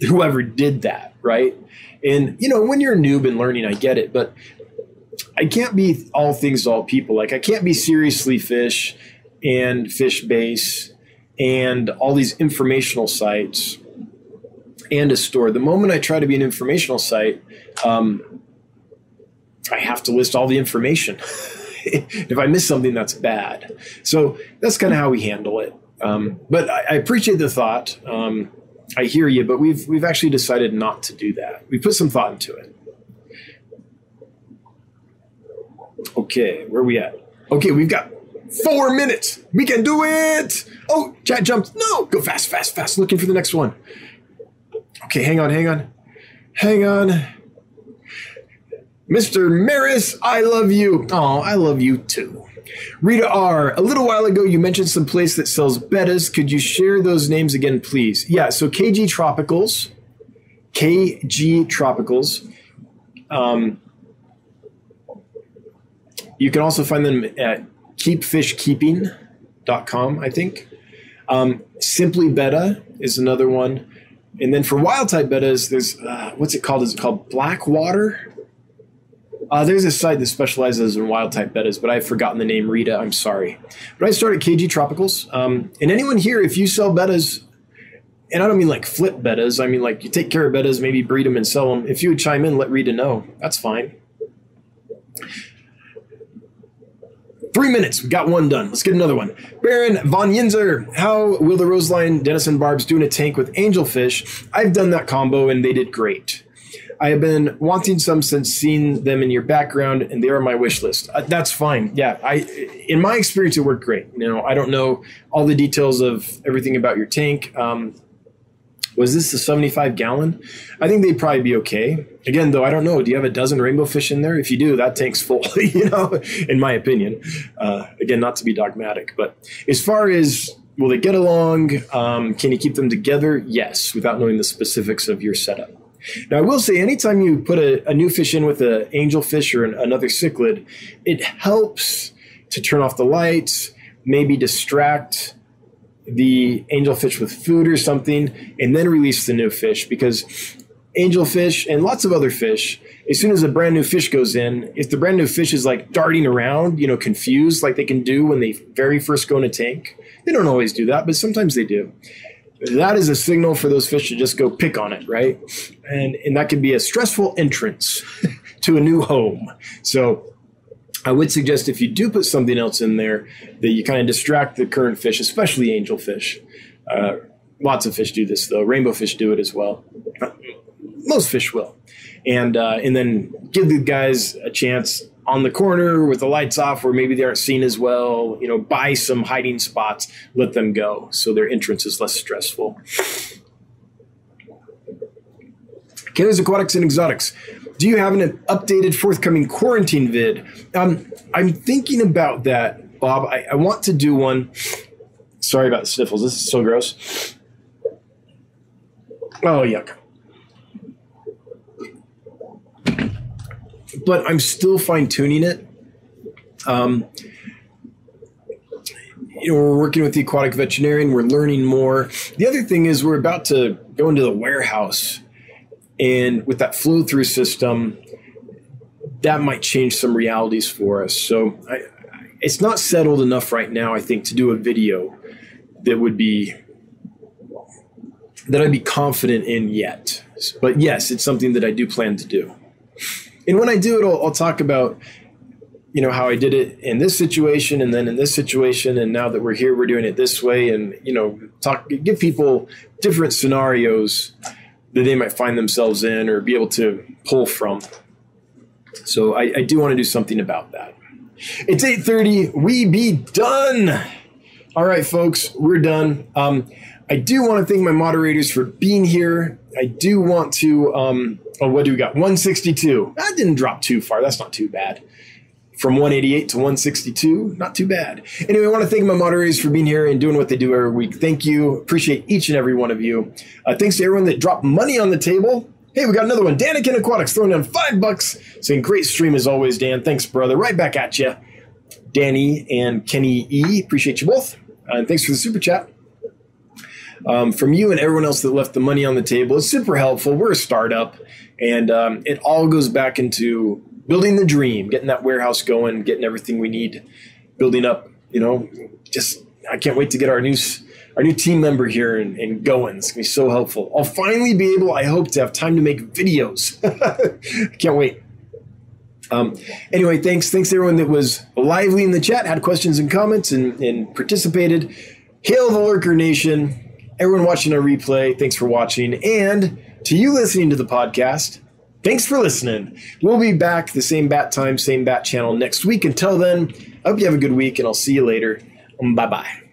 whoever did that, right? And, you know, when you're a noob and learning, I get it, but I can't be all things to all people. Like, I can't be seriously fish and fish base and all these informational sites and a store. The moment I try to be an informational site, um, I have to list all the information. if I miss something, that's bad. So that's kind of how we handle it. Um, but I, I, appreciate the thought. Um, I hear you, but we've we've actually decided not to do that. We put some thought into it. Okay, where are we at? Okay, we've got four minutes. We can do it. Oh, chat jumped. No, go fast, fast, fast. Looking for the next one. Okay, hang on, hang on. Hang on. Mr. Maris, I love you. Oh, I love you too. Rita R, a little while ago you mentioned some place that sells bettas. Could you share those names again, please? Yeah, so KG Tropicals, KG Tropicals. Um, you can also find them at keepfishkeeping.com, I think. Um, Simply Betta is another one. And then for wild type bettas, there's uh, what's it called? Is it called Blackwater? Uh, there's a site that specializes in wild type bettas, but I've forgotten the name. Rita, I'm sorry. But I started KG Tropicals. Um, and anyone here, if you sell bettas, and I don't mean like flip bettas, I mean like you take care of bettas, maybe breed them and sell them. If you would chime in, let Rita know. That's fine. Three minutes. We got one done. Let's get another one. Baron von Yinzer. How will the Roseline Denison Barbs do in a tank with angelfish? I've done that combo and they did great. I have been wanting some since seeing them in your background, and they are on my wish list. Uh, that's fine. Yeah, I, in my experience, it worked great. You know, I don't know all the details of everything about your tank. Um, was this a 75 gallon? I think they'd probably be okay. Again, though, I don't know. Do you have a dozen rainbow fish in there? If you do, that tank's full, you know, in my opinion. Uh, again, not to be dogmatic, but as far as will they get along, um, can you keep them together? Yes, without knowing the specifics of your setup. Now, I will say, anytime you put a, a new fish in with an angel fish or an, another cichlid, it helps to turn off the lights, maybe distract the angelfish with food or something, and then release the new fish because angelfish and lots of other fish, as soon as a brand new fish goes in, if the brand new fish is like darting around, you know, confused like they can do when they very first go in a tank, they don't always do that, but sometimes they do. That is a signal for those fish to just go pick on it, right? And and that can be a stressful entrance to a new home. So I would suggest if you do put something else in there that you kind of distract the current fish, especially angelfish. Uh, lots of fish do this though. Rainbow fish do it as well. Most fish will, and uh, and then give the guys a chance on the corner with the lights off where maybe they aren't seen as well. You know, buy some hiding spots, let them go so their entrance is less stressful. Kayla's Aquatics and Exotics. Do you have an updated forthcoming quarantine vid? Um, I'm thinking about that, Bob. I, I want to do one. Sorry about the sniffles. This is so gross. Oh, yuck. But I'm still fine tuning it. Um, you know, we're working with the aquatic veterinarian. We're learning more. The other thing is we're about to go into the warehouse, and with that flow through system, that might change some realities for us. So I, it's not settled enough right now. I think to do a video that would be that I'd be confident in yet. But yes, it's something that I do plan to do and when I do it, I'll, I'll talk about you know how I did it in this situation and then in this situation. And now that we're here we're doing it this way. And you know talk give people different scenarios that they might find themselves in or be able to pull from. So I, I do want to do something about that. It's 8.30 we be done. All right folks we're done. Um, I do want to thank my moderators for being here. I do want to um, Oh, what do we got? 162. That didn't drop too far. That's not too bad. From 188 to 162, not too bad. Anyway, I want to thank my moderators for being here and doing what they do every week. Thank you. Appreciate each and every one of you. Uh, thanks to everyone that dropped money on the table. Hey, we got another one. Danikin Aquatics throwing down five bucks. Saying great stream as always, Dan. Thanks, brother. Right back at you. Danny and Kenny E. Appreciate you both. Uh, and thanks for the super chat. Um, from you and everyone else that left the money on the table. It's super helpful. We're a startup. And um, it all goes back into building the dream, getting that warehouse going, getting everything we need, building up. You know, just I can't wait to get our new our new team member here and, and going. It's gonna be so helpful. I'll finally be able, I hope, to have time to make videos. can't wait. Um, anyway, thanks. Thanks everyone that was lively in the chat, had questions and comments, and, and participated. Hail the Lurker Nation. Everyone watching our replay, thanks for watching. And to you listening to the podcast, thanks for listening. We'll be back the same bat time, same bat channel next week. Until then, I hope you have a good week and I'll see you later. Bye bye.